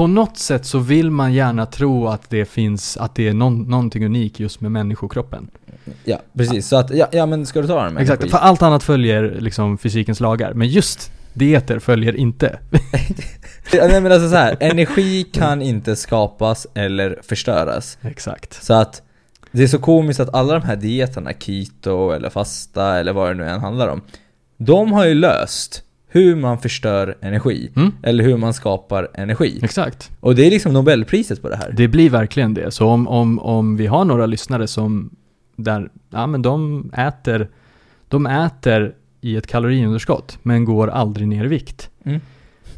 på något sätt så vill man gärna tro att det finns, att det är någon, någonting unikt just med människokroppen. Ja, precis. Så att, ja, ja men ska du ta den med Exakt, energi? för allt annat följer liksom fysikens lagar. Men just dieter följer inte. Nej men alltså så här, energi kan inte skapas eller förstöras. Exakt. Så att det är så komiskt att alla de här dieterna, keto eller fasta eller vad det nu än handlar om. De har ju löst hur man förstör energi. Mm. Eller hur man skapar energi. Exakt. Och det är liksom Nobelpriset på det här. Det blir verkligen det. Så om, om, om vi har några lyssnare som där, ja men de äter, de äter i ett kaloriunderskott men går aldrig ner i vikt. Mm.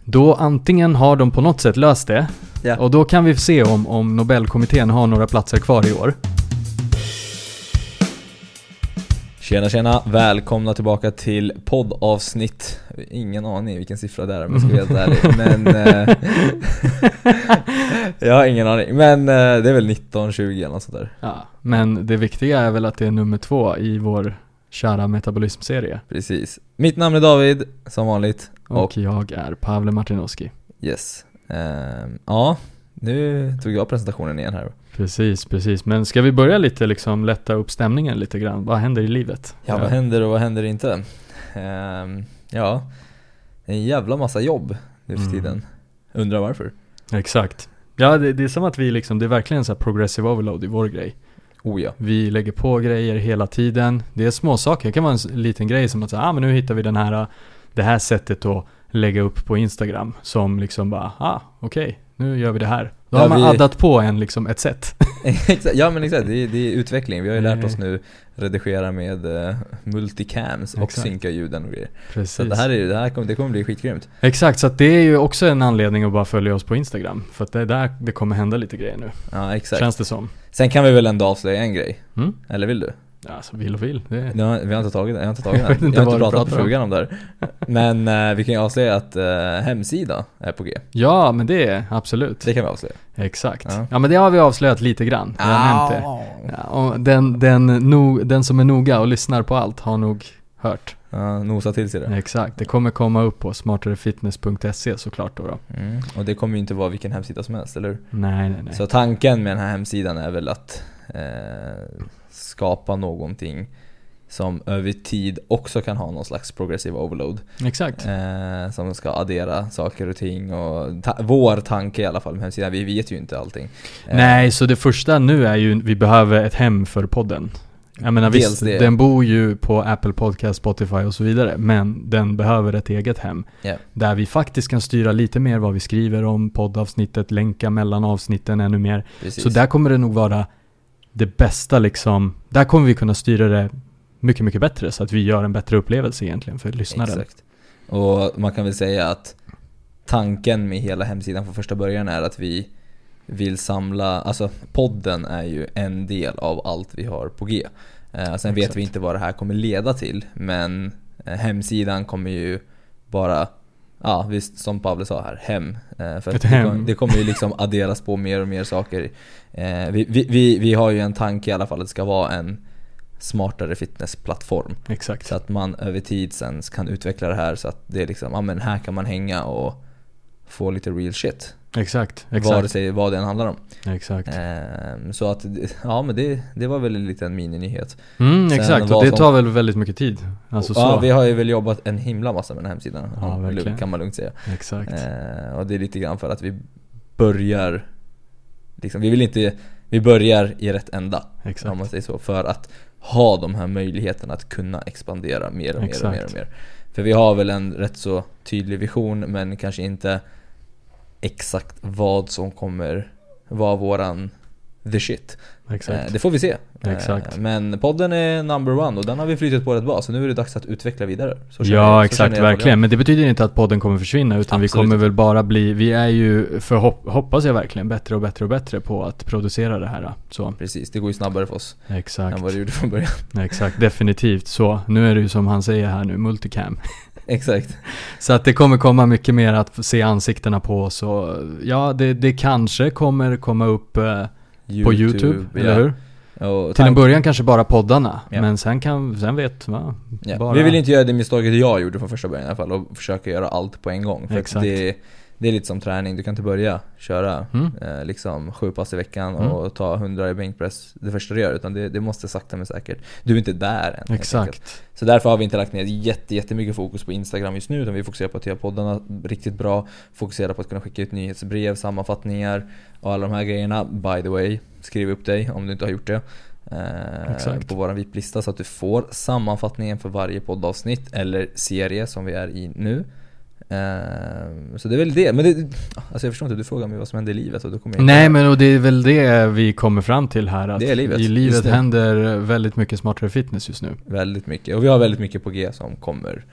Då antingen har de på något sätt löst det Ja. och då kan vi se om, om Nobelkommittén har några platser kvar i år. Tjena tjena, välkomna tillbaka till poddavsnitt. Ingen aning vilken siffra det är om jag ska vara helt ärlig. Men eh, Jag har ingen aning, men eh, det är väl 19-20 eller något sånt där. Ja, men det viktiga är väl att det är nummer två i vår kära metabolismserie. Precis. Mitt namn är David, som vanligt Och, Och, jag är Pavle Martinovski. yes. Ehm, Ja, nu tog jag presentationen igen här Precis, precis. Men ska vi börja lite liksom lätta upp stämningen lite grann? Vad händer i livet? Ja, vad händer och vad händer inte? Ehm, ja, en jävla massa jobb nu för Mm. tiden Undrar varför? Exakt. Ja, det, det är som att vi liksom, det är verkligen så här progressive overload i vår grej. Oh ja, Vi lägger på grejer hela tiden. Det är små saker. Det kan vara en liten grej som att säga, ah men nu hittar vi den här, det här sättet att lägga upp på Instagram. Som liksom bara, ah okej, nu gör vi det här. Då Ja, har man vi- addat på en liksom ett sätt. Ja men exakt, det är, det är utveckling. Vi har ju lärt Mm. oss nu redigera med uh, multicams och Exakt. synka ljuden och grejer. Precis. Så det här, är, det här kommer, det kommer bli skitgrymt. Exakt, så det är ju också en anledning att bara följa oss på Instagram. För att det är där det kommer hända lite grejer nu. Ja exakt. Känns det som. Sen kan vi väl ändå avslöja en grej? Mm? Eller vill du? Ja, alltså vill och vill. Det... Har, vi har inte tagit den, jag har inte tagit Jag den. vet inte jag har inte pratat med frugan om det här. Men eh, vi kan ju avslöja att uh, hemsida är på G. Ja, men det är absolut. Det kan vi avslöja. Exakt. Ja. Ja. men det har vi avslöjat lite grann. Har nämnt det. Ja, och den, den, no, den som är noga och lyssnar på allt har nog hört. Ja, nosa till sig det. Exakt. Det kommer komma upp på smartarefitness.se såklart då. då. Mm. Och det kommer ju inte vara vilken hemsida som helst, eller hur? Nej, nej, nej. Så tanken med den här hemsidan är väl att eh, skapa någonting som över tid också kan ha någon slags progressive overload. Exakt. Eh, som ska addera saker och ting och ta- vår tanke i alla fall med hemsidan, vi vet ju inte allting. Eh, Nej, så det första nu är ju, vi behöver ett hem för podden. Jag menar Dels visst, det. den bor ju på Apple Podcast, Spotify och så vidare. Men den behöver ett eget hem. Ja. Där vi faktiskt kan styra lite mer vad vi skriver om poddavsnittet, länka mellan avsnitten ännu mer. Precis. Så där kommer det nog vara det bästa liksom. Där kommer vi kunna styra det mycket, mycket bättre. Så att vi gör en bättre upplevelse egentligen för lyssnaren. Exakt. Och man kan väl säga att tanken med hela hemsidan från första början är att vi vill samla, alltså podden är ju en del av allt vi har på G. Eh, sen vet Exakt. vi inte vad det här kommer leda till, men eh, hemsidan kommer ju bara, ja visst som Pavle sa här, hem. Eh, för det, hem. kommer, det kommer ju liksom adderas på mer och mer saker. Eh, vi, vi, vi, vi har ju en tanke i alla fall att det ska vara en smartare fitnessplattform. Exakt. Så att man över tid sen kan utveckla det här så att det är liksom, ja men här kan man hänga och få lite real shit. Exakt. Vare Exakt. sig vad det än handlar om. Exakt. Ehm, så att, ja men det, det var väl en liten mininyhet. Mm, Sen exakt. Och det som- tar väl väldigt mycket tid. Alltså ja, så. vi har ju väl jobbat en himla massa med den här hemsidan. Ja, Ja, verkligen. kan man lugnt säga. Exakt. Ehm, och det är lite grann för att vi börjar, liksom, vi vill inte, vi börjar i rätt ända. Om man Exakt. säger så. För att ha de här möjligheterna att kunna expandera mer och mer och Exakt. mer och mer. För vi har väl en rätt så tydlig vision men kanske inte exakt vad som kommer vara våran the shit. Exakt. Eh, det får vi se. Exakt. Eh, men podden är number one och den har vi flyttat på rätt bra så nu är det dags att utveckla vidare. Jag- Ja så exakt, jag verkligen. Men det betyder inte att podden kommer försvinna utan vi Absolut kommer inte. väl bara bli, vi är ju, för hopp, hoppas jag verkligen, bättre och bättre och bättre på att producera det här. Så, Precis, det går ju snabbare för oss exakt. än vad det gjorde från början. Exakt, definitivt så. Nu är det ju som han säger här nu, multicam. Exakt. Så att det kommer komma mycket mer att se ansiktena på oss och ja, det, det kanske kommer komma upp eh, på YouTube, eller hur? Och Till en början kanske bara poddarna, Ja. men sen kan, sen vet va? Ja. Bara- Vi vill inte göra det misstaget jag gjorde från första början i alla fall och försöka göra allt på en gång. För Exakt. det, det är lite som träning, du kan inte börja köra Mm. eh, liksom sju pass i veckan Mm. och ta 100 i bänkpress det första du gör, utan det, det måste sakta men säkert. Du är inte där än. Exakt. Så därför har vi inte lagt ner jätte, jättemycket fokus på Instagram just nu, utan vi fokuserar på att göra poddarna riktigt bra, fokuserar på att kunna skicka ut nyhetsbrev, sammanfattningar och alla de här grejerna. By the way, skriv upp dig om du inte har gjort det. Eh, på vår VIP-lista så att du får sammanfattningen för varje poddavsnitt eller serie som vi är i nu. Eh, så det är väl det, men det, alltså jag förstår inte, du frågar mig vad som händer i livet och då kommer jag Nej men och det är väl det vi kommer fram till här att Det är livet, i livet händer väldigt mycket smartare fitness just nu. Väldigt mycket, och vi har väldigt mycket på G som kommer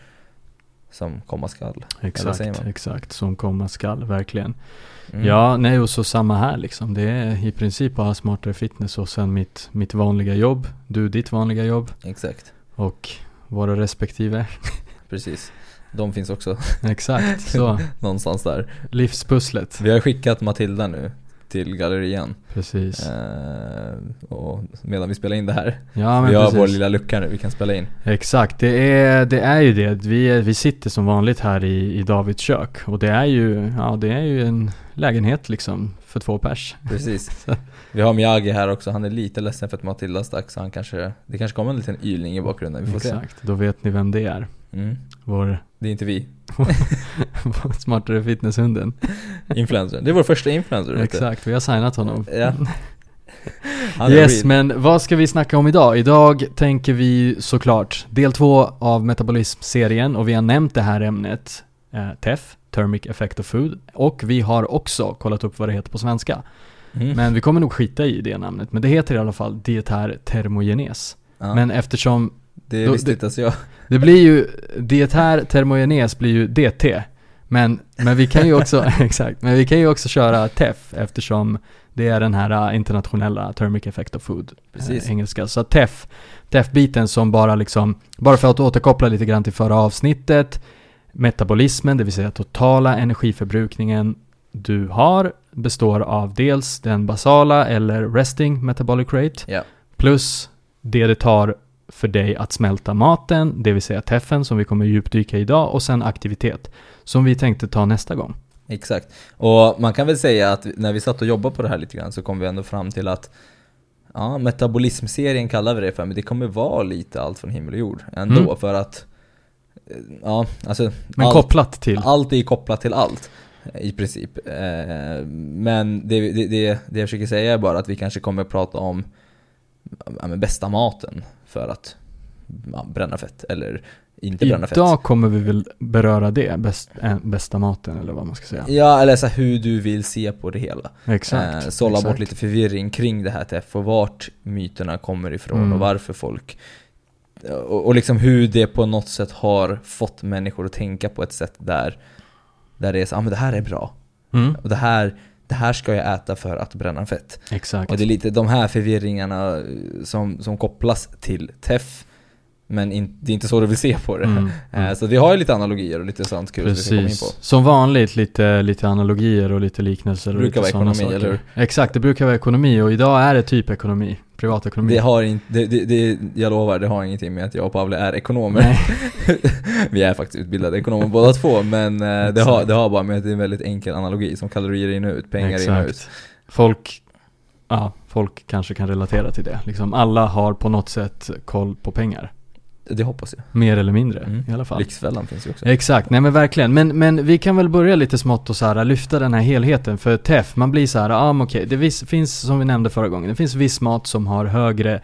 Som komma skall Exakt, exakt. Som komma skall, verkligen. Mm. Ja, nej och så samma här liksom. Det är i princip bara smartare fitness och sen mitt, mitt vanliga jobb, du ditt vanliga jobb Exakt, och våra respektive. precis De finns också Exakt, så. någonstans där Livspusslet. Vi har skickat Matilda nu till gallerian Precis. eh, och medan vi spelar in det här Ja men Vi har precis. vår lilla lucka nu, vi kan spela in Exakt, det är, det är ju det. Vi, vi sitter som vanligt här i, i Davids kök och det är ju, ja det är ju en lägenhet liksom för två pers. Precis Vi har Miyagi här också, han är lite ledsen för att Matilda stack så han kanske Det kanske kommer en liten ylning i bakgrunden, vi får Exakt, då vet ni vem det är. Mm. Vår, Det är inte vi, smartare fitnesshunden. influencer Det är vår första influencer. Exakt, vi har signat honom. Ja Yes, men vad ska vi snacka om idag? Idag tänker vi såklart del två av metabolism-serien och vi har nämnt det här ämnet eh, TEF, Thermic Effect of Food och vi har också kollat upp vad det heter på svenska. Mm. Men vi kommer nog skita i det namnet, men det heter i alla fall dietär termogenes. ja, Men eftersom det då- visste det- inte ens jag det blir ju, dietär termogenes blir ju DT. Men, men vi kan ju också, exakt, men vi kan ju också köra TEF eftersom det är den här äh, internationella Thermic Effect of Food, Precis. eh, engelska. Så TEF, TEF-biten som bara liksom, bara för att återkoppla lite grann till förra avsnittet, metabolismen, det vill säga totala energiförbrukningen du har, består av dels den basala eller resting metabolic rate, Ja, plus det det tar för dig att smälta maten, det vill säga teffen som vi kommer djupdyka i idag och sen aktivitet som vi tänkte ta nästa gång. exakt. Och man kan väl säga att när vi satt och jobbade på det här lite grann så kom vi ändå fram till att Ja, metabolismserien kallar vi det för, men det kommer vara lite allt från himmel och jord ändå Mm. för att eh, Ja, alltså Men allt, kopplat till, allt är kopplat till allt i princip. Eh, Men det, det, det, det jag försöker säga är bara att vi kanske kommer prata om ja, bästa maten för att ja, bränna fett eller inte bränna fett. idag kommer vi väl beröra det, bäst, äh, bästa maten eller vad man ska säga. Ja, eller så hur du vill se på det hela. Exakt. Eh, sålla exakt. bort lite förvirring kring det här TF och vart myterna kommer ifrån Mm. och varför folk och, och liksom hur det på något sätt har fått människor att tänka på ett sätt där Där det är så, ah, men det här är bra Mm, och det här, det här ska jag äta för att bränna fett exakt. Och det är lite de här förvirringarna eh, som, som kopplas till TEF Men in, det är inte så du vill se på det Mm, Eh, mm. Så vi har ju lite analogier och lite sånt kul som vi ska komma in Precis. på Som vanligt lite, lite analogier och lite liknelser och Brukar lite vara ekonomi, saker. eller Exakt, det brukar vara ekonomi och idag är det typ ekonomi. Privatekonomi. Det har inte, det, det, det, jag lovar, det har ingenting med att jag och Pavle är ekonomer. Vi är faktiskt utbildade ekonomer båda två men eh, det har, det har bara med att det är en väldigt enkel analogi som kalorier in och ut, pengar in och ut Exakt. Folk, ja, folk kanske kan relatera till det. Liksom alla har på något sätt koll på pengar. Det hoppas jag Mer eller mindre Mm. i alla fall. Lyxfällan finns ju också Exakt, nej men verkligen. Men, men vi kan väl börja lite smått och så här, lyfta den här helheten. För TEF, man blir så här, ja men okej, det vis, finns som vi nämnde förra gången, det finns viss mat som har högre eh,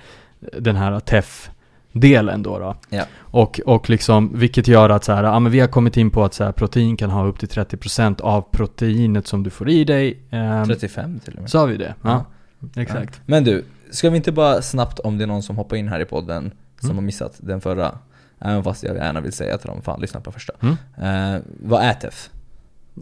den här TEF-delen då. då. Ja. Och, och liksom, vilket gör att så här, ja men vi har kommit in på att så här, protein kan ha upp till 30% av proteinet som du får i dig. Ehm, 35 till och med Sa vi det? Ja, exakt. Men du, ska vi inte bara snabbt om det är någon som hoppar in här i podden som Mm. har missat den förra Även fast jag gärna vill säga till dem, fan lyssna på första Mm. eh, Vad är TEF?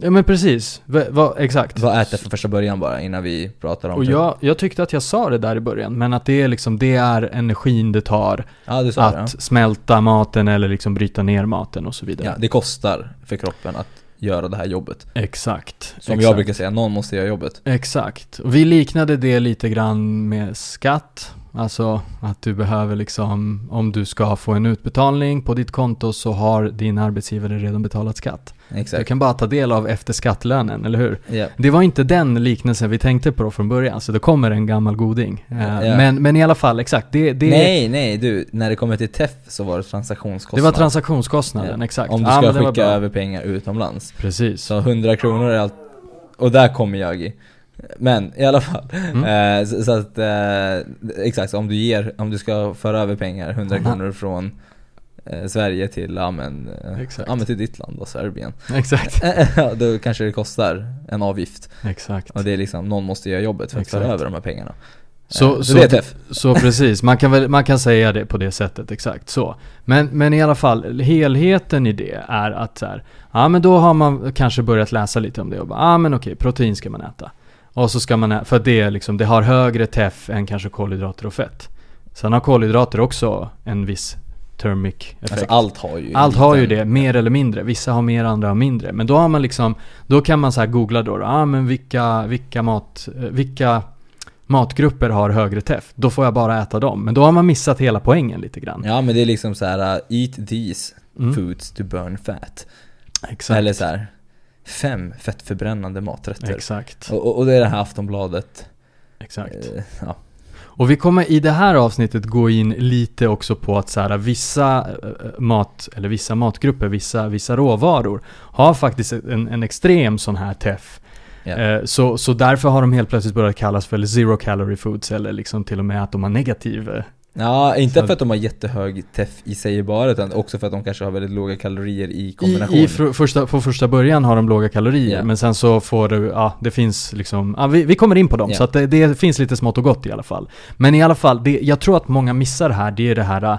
Ja men precis, Va, va, exakt. Vad är TEF från första början bara innan vi pratar om Och typ- jag, jag tyckte att jag sa det där i början, men att det är liksom, det är energin det tar Ja att det ja. smälta maten eller liksom bryta ner maten och så vidare. ja Det kostar för kroppen att göra det här jobbet Exakt. Som exakt. jag brukar säga, någon måste göra jobbet Exakt. Och vi liknade det lite grann med skatt. Alltså att du behöver liksom, om du ska få en utbetalning på ditt konto så har din arbetsgivare redan betalat skatt. Du Exakt. kan bara ta del av efter skattlönen, eller hur? Ja. Det var inte den liknelsen vi tänkte på från början, så det kommer en gammal goding. Ja. Men, men i alla fall, exakt. Det, det, Nej, nej du, när det kommer till TEF så var det det transaktionskostnad. var transaktionskostnaden, Ja. exakt. Om du ska det var skicka över pengar utomlands. Precis. Så 100 kronor är allt, och där kommer jag i. Men i alla fall. Mm. Eh, så, så att, eh, exakt, om du ger, om du ska föra över pengar, 100 Aha. kronor från eh, Sverige till, ja men, eh, ja men till ditt land då, Serbien. Exakt. Ja, då kanske det kostar en avgift. Exakt. Och det är liksom, någon måste göra jobbet för att Exakt. föra över de här pengarna. Så, Eh, så, så precis, man kan, väl, man kan säga det på det sättet, exakt så. Men, men i alla fall, helheten i det är att så här, ja men då har man kanske börjat läsa lite om det och bara, ja men okej, protein ska man äta. Och så ska man för det, liksom, det har högre TEF än kanske kolhydrater och fett. Sen har kolhydrater också en viss thermic effekt. Alltså allt har ju Allt har ju det, mer eller mindre. Vissa har mer, andra har mindre. Men då har man liksom, då kan man så här googla då, ja ah, men vilka, vilka mat, eh, vilka matgrupper har högre TEF? Då får jag bara äta dem. Men då har man missat hela poängen lite grann. Ja men det är liksom så här: uh, eat these Mm. foods to burn fat. Exakt. Eller så här, fem fettförbrännande maträtter. Exakt. Och, och, det är det här Aftonbladet. Exakt. Eh, ja. Och vi kommer i det här avsnittet gå in lite också på att så här, vissa eh, mat, eller vissa matgrupper, vissa, vissa råvaror har faktiskt en, en extrem sån här TEF. Ja. Eh, Så, så därför har de helt plötsligt börjat kallas för zero calorie foods eller liksom till och med att de har negativ eh, ja, inte Så- för att de har jättehög TEF i sig bara, utan också för att de kanske har väldigt låga kalorier i I, kombination. i fr- första, på första början har de låga kalorier, Ja. men sen så får du, ja det finns liksom, ja, vi, vi kommer in på dem, Ja. så att det, det finns lite smått och gott i alla fall. Men i alla fall, det, jag tror att många missar det här, det är det här äh,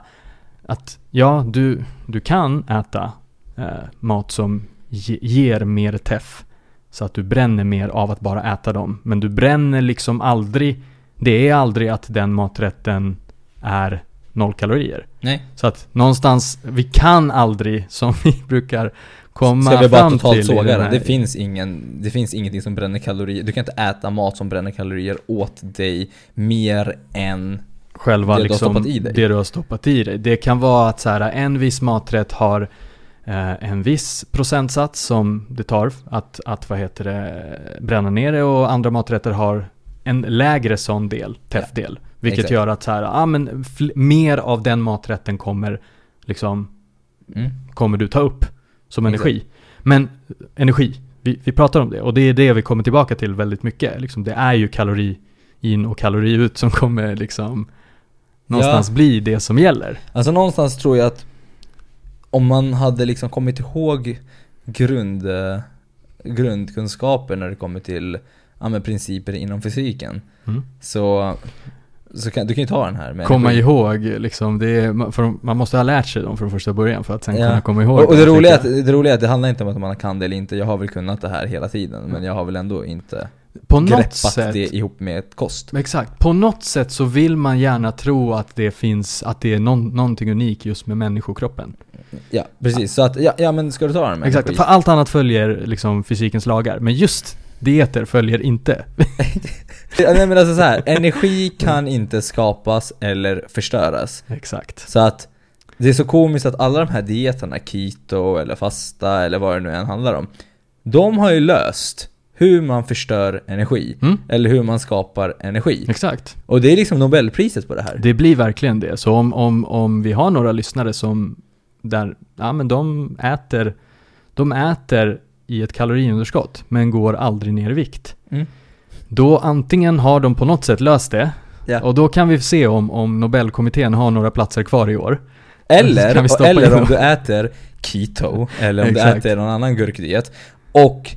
att, ja du, du kan äta eh, mat som ge, ger mer teff, så att du bränner mer av att bara äta dem. Men du bränner liksom aldrig, det är aldrig att den maträtten är noll kalorier. Nej, Så att någonstans, vi kan aldrig, som vi brukar komma ska vi bara totalt såga den det? finns, ingen, det finns ingenting som bränner kalorier. Du kan inte äta mat som bränner kalorier åt dig mer än själva det du har liksom, i dig. det du har stoppat i dig. Det kan vara att så här, en viss maträtt har eh, en viss procentsats som det tar att, att vad heter det, bränna ner det och andra maträtter har en lägre sån del, TEF-del. Vilket exakt. gör att så här, ah, men fl- mer av den maträtten kommer liksom mm. kommer du ta upp som Exakt. energi. Men energi, vi, vi pratar om det och det är det vi kommer tillbaka till väldigt mycket. Liksom, det är ju kalori in och kalori ut som kommer liksom någonstans bli det som gäller. Alltså någonstans tror jag att om man hade liksom kommit ihåg grund, grundkunskaper när det kommer till ja, principer inom fysiken. Mm. Så, så kan, du kan ju ta den här med Komma ihåg, liksom, det är, för man måste ha lärt sig dem från första början för att sen Ja. kunna komma ihåg Och, och det, roliga är att, det roliga är att det handlar inte om att man kan det eller inte. Jag har väl kunnat det här hela tiden men jag har väl ändå inte. På något greppat sätt, det ihop med ett kost. exakt, på något sätt så vill man gärna tro att det finns, att det är någon, någonting unikt just med människokroppen. Ja, precis. Så att, ja, ja men ska du ta den med Exakt, för allt annat följer liksom fysikens lagar. Men just dieter följer inte. Nej men alltså så här, energi kan inte skapas eller förstöras. Exakt. Så att det är så komiskt att alla de här dieterna, keto eller fasta eller vad det nu än handlar om. De har ju löst hur man förstör energi. Mm, Eller hur man skapar energi. exakt. Och det är liksom Nobelpriset på det här. Det blir verkligen det. Så om, om, om vi har några lyssnare som där, ja men de äter, de äter i ett kaloriunderskott men går aldrig ner i vikt. Mm. Då antingen har de på något sätt löst det Ja. och då kan vi se om, om Nobelkommittén har några platser kvar i år. Eller, eller om du äter keto, eller om du äter någon annan gurkdiet och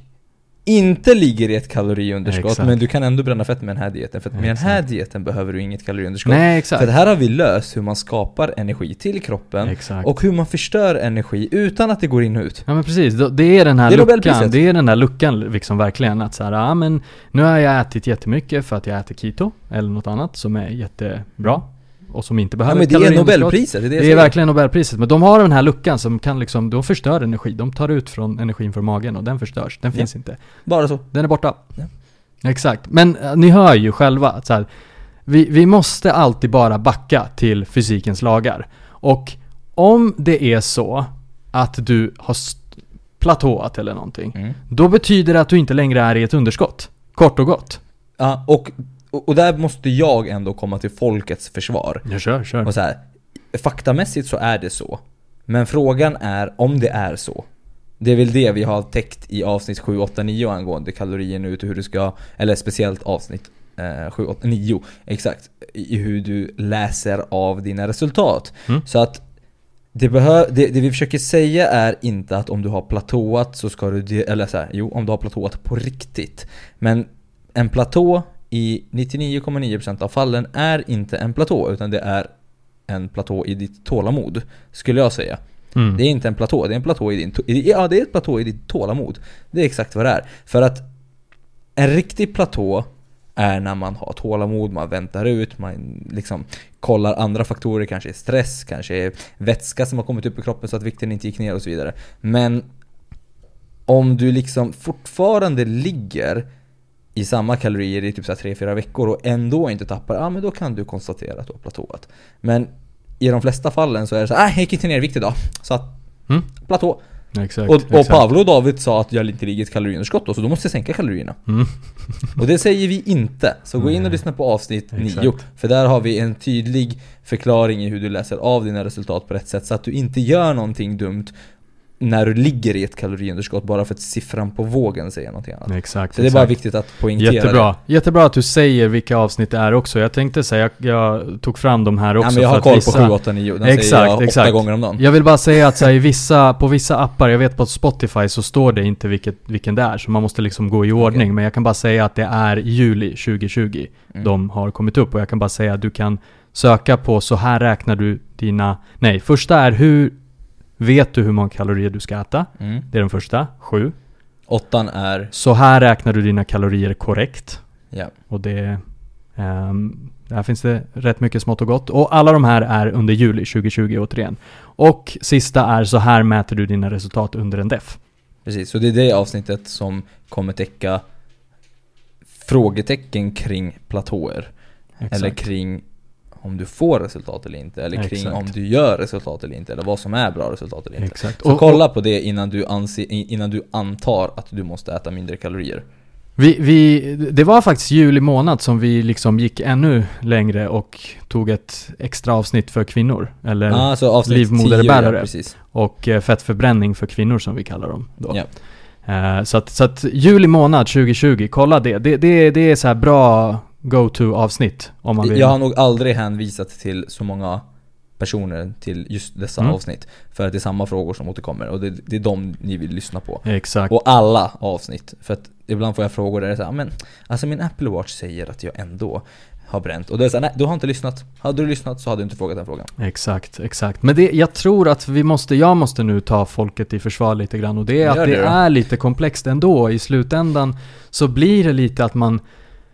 inte ligger i ett kaloriunderskott Exakt. men du kan ändå bränna fett med den här dieten för att med den här Exakt. dieten behöver du inget kaloriunderskott. Nej För exakt. det här har vi löst hur man skapar energi till kroppen Exakt. och hur man förstör energi utan att det går in och ut. Ja men precis, det är den här Det är luckan, det är den där luckan liksom verkligen att så här, ja men nu har jag ätit jättemycket för att jag äter keto eller något annat som är jättebra och som inte Ja behöver men ett det är. Nobelpriset, det är det, Det är verkligen Nobelpriset, men de har den här luckan som kan liksom, de förstör energi, de tar ut från energin från magen och den förstörs, den Ja. finns inte. Bara så. Den är borta. Ja. Exakt, men eh, ni hör ju själva att så här, vi, vi måste alltid bara backa till fysikens lagar. Och om det är så att du har platåat eller någonting, Mm. då betyder det att du inte längre är i ett underskott. Kort och gott. Ja, och, och och där måste jag ändå komma till folkets försvar. Jag kör, kör. Och så här, faktamässigt så är det så. Men frågan är om det är så. Det är väl det vi har täckt i avsnitt 7, 8, 9 angående kalorier nu, hur du ska, eller speciellt avsnitt eh, 7, 8, 9, exakt. I hur du läser av dina resultat. Mm. Så att det, behö- det, det vi försöker säga är inte att om du har platåat så ska du, eller så här, jo om du har platåat på riktigt. Men en platå i 99,9% av fallen är inte en platå utan det är en platå i ditt tålamod, skulle jag säga. Mm. Det är inte en platå, det är en platå i din, ja det är ett platå i ditt tålamod. Det är exakt vad det är. För att en riktig platå är när man har tålamod, man väntar ut, man liksom kollar andra faktorer, kanske är stress, kanske är vätska som har kommit upp i kroppen så att vikten inte gick ner och så vidare. Men om du liksom fortfarande ligger i samma kalorier i typ 3-4 veckor och ändå inte tappar, ja men då kan du konstatera att du har platåat. Men i de flesta fallen så är det så här, äh, jag gick inte ner i vikt idag. Så att, Mm. platå. Exakt. Och, och exakt. Pavlo och David sa att jag inte ligger i ett kaloriunderskott då, så då måste jag sänka kalorierna. Mm. Och det säger vi inte. Så gå in och lyssna på avsnitt Exakt. 9. För där har vi en tydlig förklaring i hur du läser av dina resultat på rätt sätt. Så att du inte gör någonting dumt när du ligger i ett kaloriunderskott bara för att siffran på vågen säger någonting annat. Exakt. Så det är bara exakt. viktigt att poängtera Jättebra. Jättebra att du säger vilka avsnitt det är också. Jag tänkte säga, jag, jag tog fram de här det. också Ja, men jag har koll vissa, på 7, 8, 9. Den säger Exakt, jag åtta exakt. gånger om dagen. Jag vill bara säga att så här, i vissa, på vissa appar, jag vet på Spotify så står det inte vilket, vilken det är, så man måste liksom gå i ordning. Okej. Men jag kan bara säga att det är juli 2020 Mm. de har kommit upp och jag kan bara säga att du kan söka på så här räknar du dina, nej, första är hur vet du hur många kalorier du ska äta? Mm. Det är den första, sju. Åttan är, Så här räknar du dina kalorier korrekt. ja. Och det... Um, där finns det rätt mycket smått och gott. Och alla de här är under juli 2020 återigen. Och sista är så här mäter du dina resultat under en def. Precis, så det är det avsnittet som kommer täcka frågetecken kring platåer. Eller kring om du får resultat eller inte, eller kring Exakt. om du gör resultat eller inte, eller vad som är bra resultat eller inte. Exakt. Så Och, kolla på det innan du, anse, innan du antar att du måste äta mindre kalorier. vi, vi, det var faktiskt juli månad som vi liksom gick ännu längre och tog ett extra avsnitt för kvinnor. Eller, Ja, så avsnitt livmoderbärare. 10, ja. Och eh, fettförbränning för kvinnor som vi kallar dem då. Ja. Eh, så, att, så att juli månad 2020, kolla det. Det, det, det är så här bra go-to avsnitt om man vill. Jag har nog aldrig hänvisat till så många personer till just dessa Mm. avsnitt. För att det är samma frågor som återkommer och det, det är de ni vill lyssna på. Exakt. Och alla avsnitt. För att ibland får jag frågor där det är såhär, men alltså min Apple Watch säger att jag ändå har bränt. Och då är det såhär, nej du har inte lyssnat. Hade du lyssnat så hade du inte frågat den frågan. Exakt, exakt. Men det, jag tror att vi måste, jag måste nu ta folket i försvar lite grann och det är Gör att det det är lite komplext ändå. I slutändan så blir det lite att man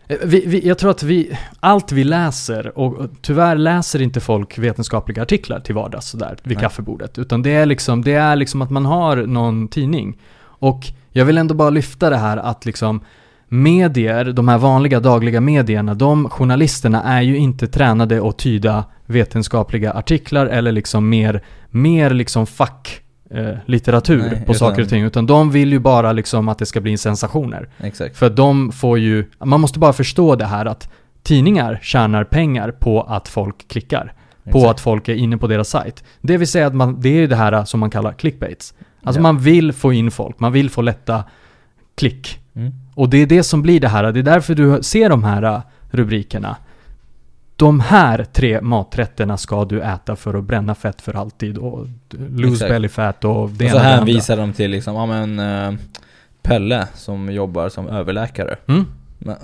vi, vi, jag tror att vi, allt vi läser, och och tyvärr läser inte folk vetenskapliga artiklar till vardags sådär vid Nej. kaffebordet. Utan det är, liksom, det är liksom att man har någon tidning. Och jag vill ändå bara lyfta det här att liksom medier, de här vanliga dagliga medierna, de journalisterna är ju inte tränade att tyda vetenskapliga artiklar eller liksom mer, mer liksom fack eh, litteratur Nej, på utan- saker och ting. Utan de vill ju bara liksom att det ska bli sensationer. Exakt. För de får ju, man måste bara förstå det här att tidningar tjänar pengar på att folk klickar. På Exakt. att folk är inne på deras sajt. Det vill säga att man, det är det här som man kallar clickbaits. Alltså Ja. man vill få in folk, man vill få lätta klick. Mm. Och det är det som blir det här, det är därför du ser de här äh, rubrikerna. De här tre maträtterna ska du äta för att bränna fett för alltid och lose Exakt. belly fat och det Och så hänvisar de till liksom, ja men eh, Pelle som jobbar som överläkare. Mm, Men,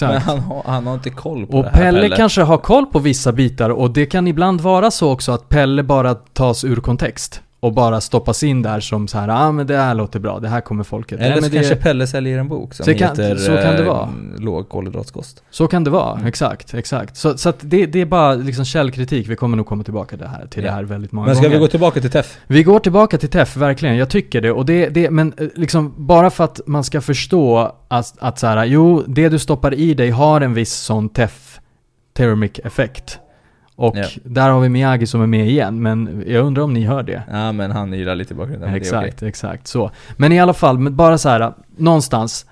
men han, har, han har inte koll på Och det här Pelle, kanske har koll på vissa bitar och det kan ibland vara så också att Pelle bara tas ur kontext. Och bara stoppas in där som så här, ja ah, men det här låter bra, det här kommer folket. Eller så men det, kanske Pelle säljer en bok som Så kan- heter så kan det eh, vara. Låg kolhydratskost. Så kan det vara, Mm. exakt, exakt. Så, så att det, det är bara liksom källkritik, vi kommer nog komma tillbaka det här, till Ja. det här väldigt många Men ska gånger. vi gå tillbaka till TEF? Vi går tillbaka till TEF, verkligen. Jag tycker det. Och det, det men eh, liksom bara för att man ska förstå att, att så här, jo, det du stoppar i dig har en viss sån TEF thermic effect. Och Ja. där har vi Miyagi som är med igen, men jag undrar om ni hör det? Ja men han ylar lite i bakgrunden. Exakt, okej. exakt så. Men i alla fall, bara så här, någonstans,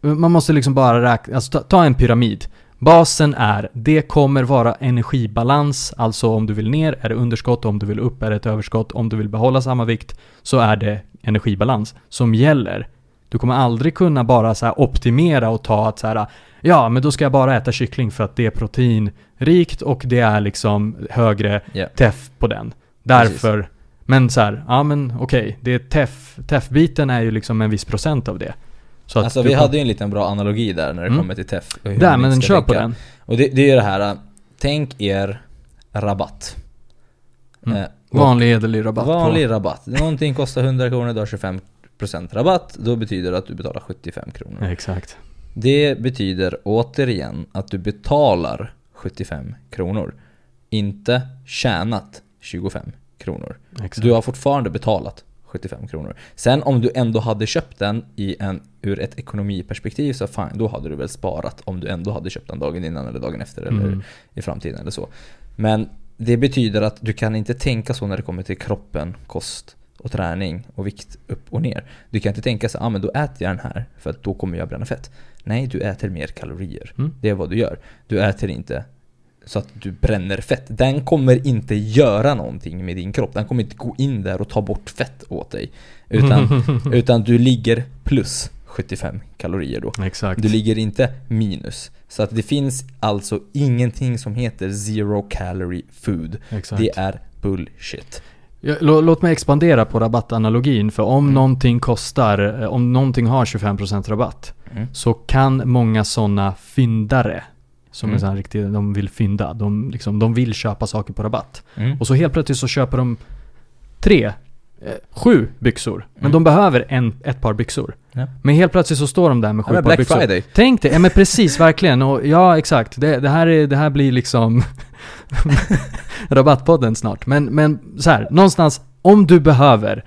man måste liksom bara räkna, alltså ta, ta en pyramid. Basen är, det kommer vara energibalans, alltså om du vill ner är det underskott, om du vill upp är det ett överskott, om du vill behålla samma vikt så är det energibalans som gäller. Du kommer aldrig kunna bara så optimera och ta att så här, ja men då ska jag bara äta kyckling för att det är proteinrikt och det är liksom högre Ja. teff på den. Därför, men så här, ja men okej, det är teff, teff-biten är ju liksom en viss procent av det. Så Alltså vi kom- hade ju en liten bra analogi där när det Mm. kommer till TEF. Där, men kör på den. Och det, det är ju det här, tänk er rabatt. Mm. Eh, Vanlig hederlig rabatt vanlig på. rabatt. Någonting kostar 100 kronor, du har 25% rabatt. Då betyder det att du betalar 75 kronor. Exakt. Det betyder återigen att du betalar 75 kronor. Inte tjänat 25 kronor. Exakt. Du har fortfarande betalat 75 kronor. Sen om du ändå hade köpt den i en, ur ett ekonomiperspektiv så fine, då hade du väl sparat om du ändå hade köpt den dagen innan eller dagen efter eller Mm. i framtiden eller så. Men det betyder att du kan inte tänka så när det kommer till kroppen, kost och träning och vikt upp och ner. Du kan inte tänka så ah, men då äter jag den här för att då kommer jag bränna fett. Nej, du äter mer kalorier. Mm. Det är vad du gör. Du äter inte så att du bränner fett. Den kommer inte göra någonting med din kropp. Den kommer inte gå in där och ta bort fett åt dig. Utan, utan du ligger plus 75 kalorier då. Exakt. Du ligger inte minus. Så att det finns alltså ingenting som heter zero calorie food. Exakt. Det är bullshit. Låt mig expandera på rabattanalogin, för om Mm. någonting kostar, eh, om någonting har 25% rabatt, Mm. så kan många sådana fyndare, som Mm. är så här riktigt, de vill fynda, de, liksom, de vill köpa saker på rabatt. Mm. Och så helt plötsligt så köper de tre, eh, sju byxor. Men Mm. de behöver en, ett par byxor. Ja. Men helt plötsligt så står de där med Ja, sju men par Black byxor. Friday. Tänk dig, ja men precis, verkligen. Och ja, exakt. Det, det, här, är, det här blir liksom Rabattpodden snart. Men, men så här, någonstans, om du behöver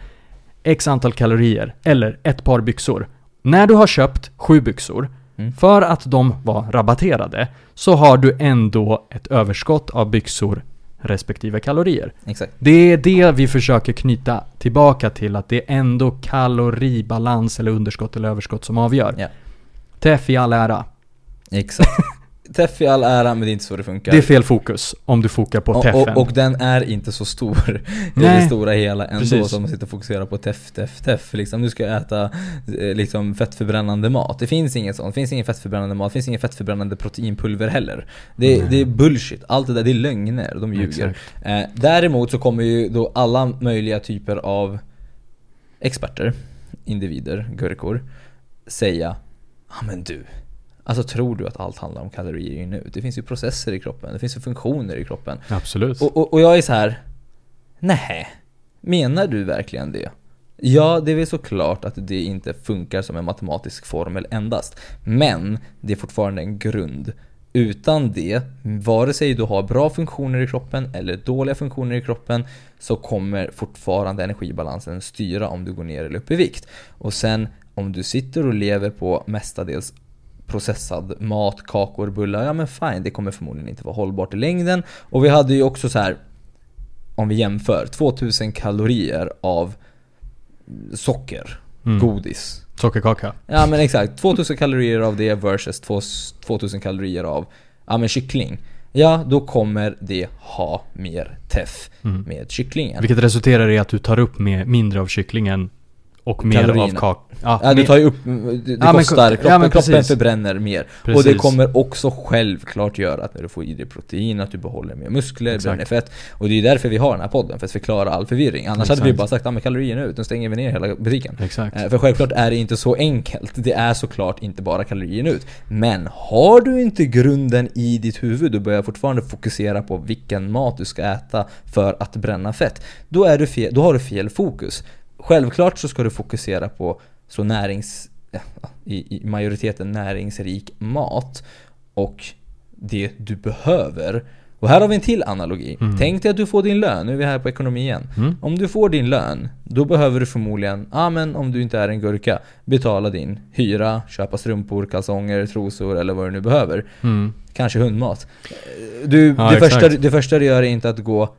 X antal kalorier eller ett par byxor. När du har köpt sju byxor, Mm. för att de var rabatterade, så har du ändå ett överskott av byxor respektive kalorier. Exakt. Det är det vi försöker knyta tillbaka till, att det är ändå kaloribalans eller underskott eller överskott som avgör. Ja. TEF i all ära. Exakt. Teff i all ära, men det är inte så det funkar. Det är fel fokus om du fokar på och, TEFen. och, och den är inte så stor i det stora hela ändå Precis. som man sitter och fokuserar på teff, teff, teff. Liksom, nu ska jag äta eh, liksom, fettförbrännande mat. Det finns inget sånt. Det finns ingen fettförbrännande mat. Det finns ingen fettförbrännande proteinpulver heller. Det, det är bullshit. Allt det där, det är lögner. De ljuger. Eh, däremot så kommer ju då alla möjliga typer av experter, individer, gurkor, säga Ja men du, alltså tror du att allt handlar om kalorier nu? Det finns ju processer i kroppen, det finns ju funktioner i kroppen. Absolut. Och, och, och jag är så här. Nej, menar du verkligen det? Ja, det är väl såklart att det inte funkar som en matematisk formel endast. Men det är fortfarande en grund. Utan det, vare sig du har bra funktioner i kroppen eller dåliga funktioner i kroppen, så kommer fortfarande energibalansen styra om du går ner eller upp i vikt. Och sen om du sitter och lever på mestadels processad mat, kakor, bullar, ja men fine, det kommer förmodligen inte vara hållbart i längden. Och vi hade ju också så här om vi jämför, 2000 kalorier av socker, Mm. godis. Sockerkaka. Ja men exakt, 2000 kalorier av det versus två- 2000 kalorier av ja, men kyckling. Ja, då kommer det ha mer teff Mm. med kycklingen. Vilket resulterar i att du tar upp med mindre av kycklingen och mer Kalorierna. av kak... Ja, Ja, du tar ju upp, det, det Ja, men kostar, ko- kroppen, ja, men kroppen förbränner mer. Och Precis. det kommer också självklart göra att när du får i dig protein, att du behåller mer muskler, Exakt. bränner fett. Och det är därför vi har den här podden, för att förklara all förvirring. Annars hade vi Exakt. bara sagt, ja men kalorierna ut, nu stänger vi ner hela butiken. Exakt. Eh, För självklart är det inte så enkelt. Det är såklart inte bara kalorierna ut. Men har du inte grunden i ditt huvud och börjar fortfarande fokusera på vilken mat du ska äta för att bränna fett, då, är du fel, då har du fel fokus. Självklart så ska du fokusera på så närings... I, i majoriteten näringsrik mat och det du behöver Och här har vi en till analogi. Mm. Tänk dig att du får din lön, nu är vi här på ekonomi igen. Mm. Om du får din lön, då behöver du förmodligen, ja men om du inte är en gurka, betala din hyra, köpa strumpor, kalsonger, trosor eller vad du nu behöver. Mm. Kanske hundmat. Du, Ja, det, exakt. första, det första du gör är inte att gå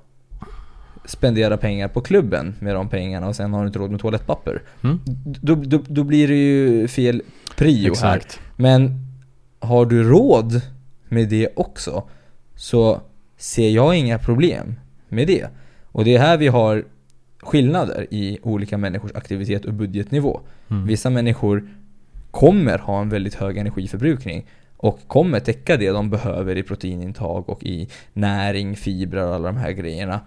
spendera pengar på klubben med de pengarna och sen har du inte råd med toalettpapper. Mm. Då, då, då blir det ju fel prio här. Exakt. Men har du råd med det också så ser jag inga problem med det. Och det är här vi har skillnader i olika människors aktivitet och budgetnivå. Mm. Vissa människor kommer ha en väldigt hög energiförbrukning och kommer täcka det de behöver i proteinintag och i näring, fibrer och alla de här grejerna.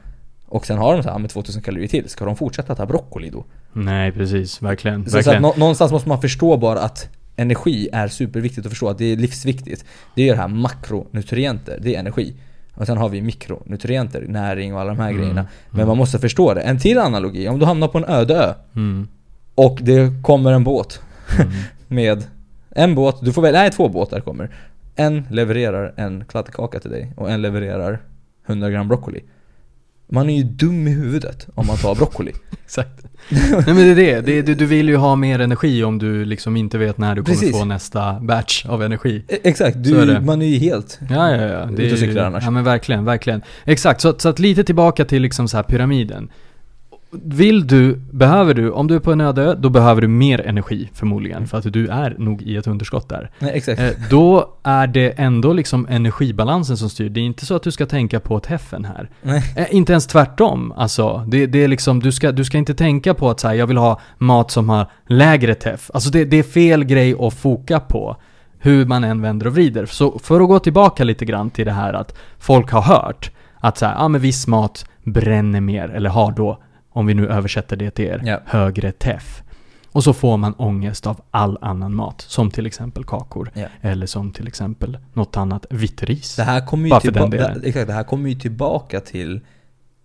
Och sen har de så här med 2000 kalorier till, ska de fortsätta ta broccoli då? Nej, precis. Verkligen. Så, så att verkligen. nå- någonstans måste man förstå bara att energi är superviktigt att förstå att det är livsviktigt. Det är det här makronutrienter, det är energi. Och sen har vi mikronutrienter, näring och alla de här Mm, grejerna. Men man måste förstå det. En till analogi, om du hamnar på en öde ö Mm. och det kommer en båt Mm. med en båt, du får välja, nej två båtar kommer. En levererar en kladdkaka till dig och en levererar 100 gram broccoli. Man är ju dum i huvudet om man tar broccoli. Exakt. Nej men det är det. det är, du, du vill ju ha mer energi om du liksom inte vet när du kommer Precis. få nästa batch av energi. E- Exakt, är du, det. man är ju helt... Ja, ja, ja. Ute och cyklar annars. Ja men verkligen, verkligen. Exakt, så, så att lite tillbaka till liksom så här pyramiden. Vill du, behöver du, om du är på en öde då behöver du mer energi förmodligen. För att du är nog i ett underskott där. Nej, exakt. Eh, då är det ändå liksom energibalansen som styr. Det är inte så att du ska tänka på teffen här. Nej. Eh, inte ens tvärtom. Alltså, det, det är liksom, du ska, du ska inte tänka på att så här, jag vill ha mat som har lägre teff. Alltså det, det är fel grej att foka på. Hur man än vänder och vrider. Så för att gå tillbaka lite grann till det här att folk har hört att så här, ja men viss mat bränner mer, eller har då, om vi nu översätter det till er, Ja. högre teff. Och så får man ångest av all annan mat, som till exempel kakor. Ja. Eller som till exempel något annat vitt ris. Det här kommer ju, tillba- det, det här kommer ju tillbaka till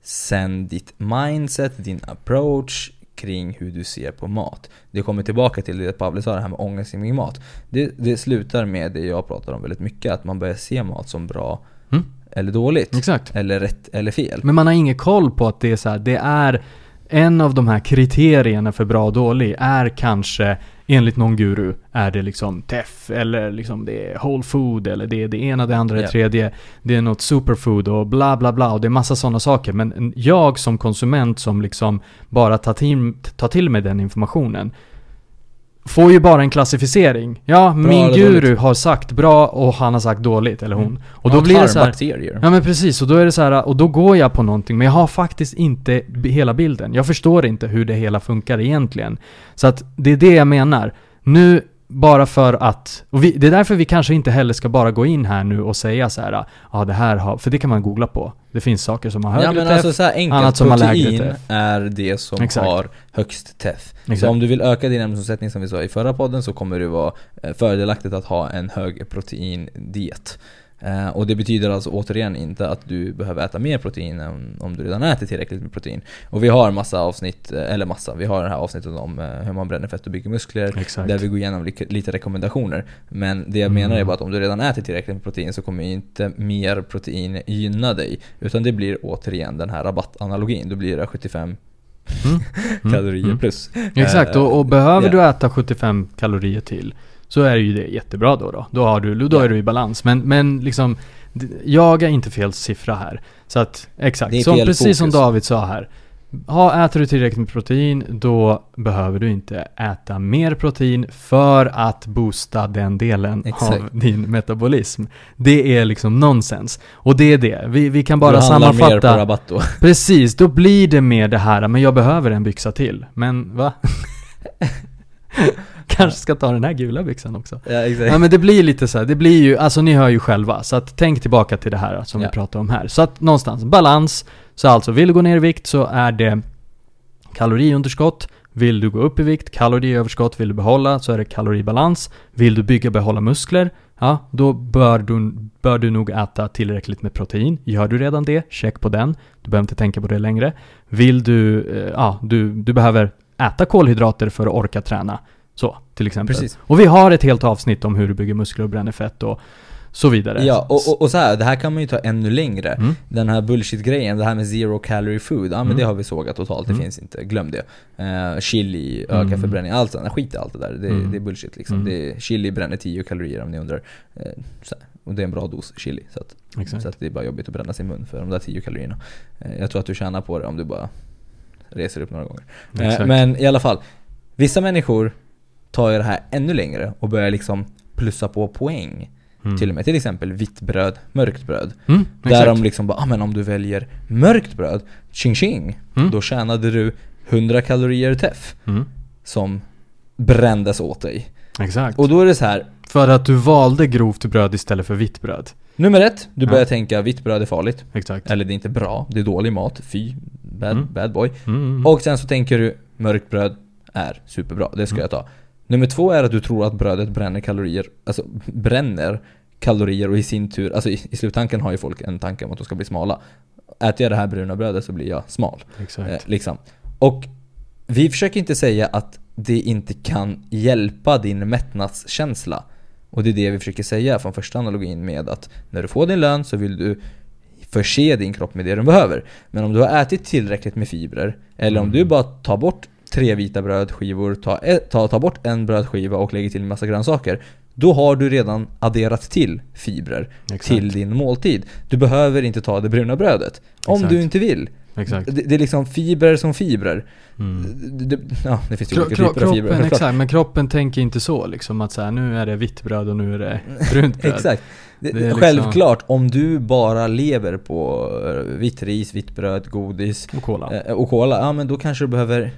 sen ditt mindset, din approach kring hur du ser på mat. Det kommer tillbaka till det Pavle sa, det här med ångest kring mat. Det, det slutar med det jag pratar om väldigt mycket, att man börjar se mat som bra Mm. Eller dåligt. Exakt. Eller rätt eller fel. Men man har ingen koll på att det är så här, det är en av de här kriterierna för bra och dålig är kanske enligt någon guru är det liksom teff eller liksom det är whole food eller det är det ena, det andra, det Ja. tredje. Det är något superfood och bla bla bla och det är massa sådana saker. Men jag som konsument som liksom bara tar till, tar till mig den informationen får ju bara en klassificering. Ja, min eller guru dåligt. har sagt bra och han har sagt dåligt, eller hon. Mm. Och då Man blir det så här, bakterier. Ja men precis, och då är det så här, och då går jag på någonting men jag har faktiskt inte hela bilden. Jag förstår inte hur det hela funkar egentligen. Så att det är det jag menar. Nu, bara för att, och vi, det är därför vi kanske inte heller ska bara gå in här nu och säga så här, ja det här har, för det kan man googla på. Det finns saker som har högre Ja men teff. alltså så här enkelt, annat som har lägre protein är det som Exakt. har högst teff. Exakt. Så om du vill öka din ämnesomsättning som vi sa i förra podden så kommer det vara eh, fördelaktigt att ha en hög proteindiet. Eh, och det betyder alltså återigen inte att du behöver äta mer protein än om du redan äter tillräckligt med protein. Och vi har massa avsnitt, eh, eller massa, vi har det här avsnittet om eh, hur man bränner fett och bygger muskler. Exakt. Där vi går igenom li- lite rekommendationer. Men det jag Mm. menar är bara att om du redan äter tillräckligt med protein så kommer inte mer protein gynna dig. Utan det blir återigen den här rabattanalogin. Då blir det 75 Mm. Mm. kalorier Mm. plus. Exakt, och, och behöver ja. du äta 75 kalorier till så är ju det jättebra då. Då, då, har du, då Ja. är du i balans. Men, men liksom, jaga inte fel siffra här. Så att, exakt. Som, fel precis som fokus. David sa här. Ha, äter du tillräckligt med protein, då behöver du inte äta mer protein för att boosta den delen Exakt. av din metabolism. Det är liksom nonsens. Och det är det. Vi, vi kan bara du handlar mer på sammanfatta. rabatt då. Precis, då blir det mer det här, men jag behöver en byxa till. Men va? Kanske ska ta den här gula byxan också. Ja exakt. Ja men det blir lite så här, det blir ju, alltså ni hör ju själva. Så att tänk tillbaka till det här som Ja. vi pratar om här. Så att någonstans, balans. Så alltså, vill du gå ner i vikt så är det kaloriunderskott. Vill du gå upp i vikt, kaloriöverskott. Vill du behålla så är det kaloribalans. Vill du bygga och behålla muskler, ja då bör du, bör du nog äta tillräckligt med protein. Gör du redan det, check på den. Du behöver inte tänka på det längre. Vill du, eh, ja du, du behöver äta kolhydrater för att orka träna. Så, till exempel. Precis. Och vi har ett helt avsnitt om hur du bygger muskler och bränner fett och så vidare. Ja, och, och, och så här, det här kan man ju ta ännu längre. Mm. Den här bullshit-grejen, det här med zero calorie food, ja men Mm. det har vi sågat totalt, det Mm. finns inte, glöm det. Eh, chili, öka Mm. förbränning, allt sånt, skit i allt det där. Det, Mm. det är bullshit liksom. Mm. Det är, chili bränner 10 kalorier om ni undrar. Här, och det är en bra dos chili. Så att, så att det är bara jobbigt att bränna sin mun för de där 10 kalorierna. Eh, jag tror att du tjänar på det om du bara reser upp några gånger. Men i alla fall, vissa människor tar ju det här ännu längre och börjar liksom plussa på poäng. Mm. Till och med till exempel vitt bröd, mörkt bröd. Mm, Där exakt. de liksom bara, ah, men om du väljer mörkt bröd, ching ching, Mm. då tjänade du 100 kalorier teff Mm. som brändes åt dig. Exakt. Och då är det så här. För att du valde grovt bröd istället för vitt bröd. nummer ett, du Ja. börjar tänka vitt bröd är farligt. Exakt. Eller det är inte bra, det är dålig mat, fy, bad, Mm. bad boy. Mm. Och sen så tänker du, mörkt bröd är superbra, det ska jag ta. Nummer två är att du tror att brödet bränner kalorier, alltså bränner kalorier och i sin tur, alltså i, i sluttanken har ju folk en tanke om att de ska bli smala. Äter jag det här bruna brödet så blir jag smal. Exakt. Eh, liksom. Och vi försöker inte säga att det inte kan hjälpa din mättnadskänsla. Och det är det vi försöker säga från första analogin med att när du får din lön så vill du förse din kropp med det den behöver. Men om du har ätit tillräckligt med fibrer, eller om Mm. du bara tar bort tre vita brödskivor, tar, ett, tar, tar bort en brödskiva och lägger till en massa grönsaker. Då har du redan adderat till fibrer Exakt. till din måltid. Du behöver inte ta det bruna brödet. Om Exakt. du inte vill. Exakt. Det, det är liksom fibrer som fibrer. Mm. Det, det, ja, det finns ju Kro- olika typer av fibrer. kroppen, exakt, men kroppen tänker inte så liksom att så här, nu är det vitt bröd och nu är det brunt bröd. Exakt. Det, Det är liksom- Självklart, om du bara lever på eh, vitt ris, vitt bröd, godis Och cola. eh, och cola, ja men då kanske du behöver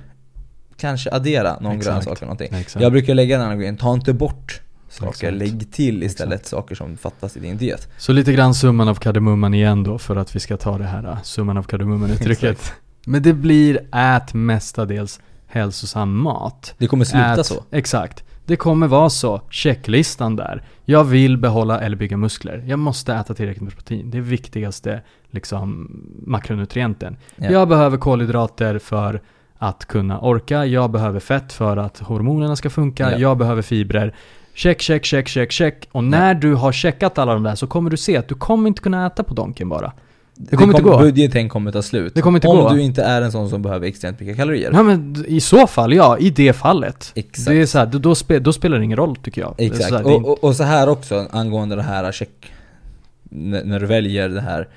kanske addera någon Exakt. grönsak eller någonting. Exakt. Jag brukar lägga den här grejen, ta inte bort saker, Exakt. lägg till istället saker som fattas i din diet. Så lite grann summan av kardemumman igen då för att vi ska ta det här uh, summan av kardemumman uttrycket. Men det blir ät mestadels hälsosam mat. Det kommer sluta ät, så. Exakt. Det kommer vara så. Checklistan där. Jag vill behålla eller bygga muskler. Jag måste äta tillräckligt med protein. Det är viktigaste liksom makronutrienten. Ja. Jag behöver kolhydrater för att kunna orka. Jag behöver fett för att hormonerna ska funka. Ja. Jag behöver fibrer. Check, check, check, check, check. Och när du har checkat alla de där så kommer du se att du kommer inte kunna äta på donken bara. Det kommer inte gå. Budgeten kommer ta slut. Det kommer inte Om gå. du inte är en sån som behöver extremt mycket kalorier. Ja men i så fall, ja. I det fallet. Exakt. Det är så här, då, då, spe, då spelar det ingen roll tycker jag. Det är så Exakt, här, det är och, och, och så här också angående det här check när, när du väljer det här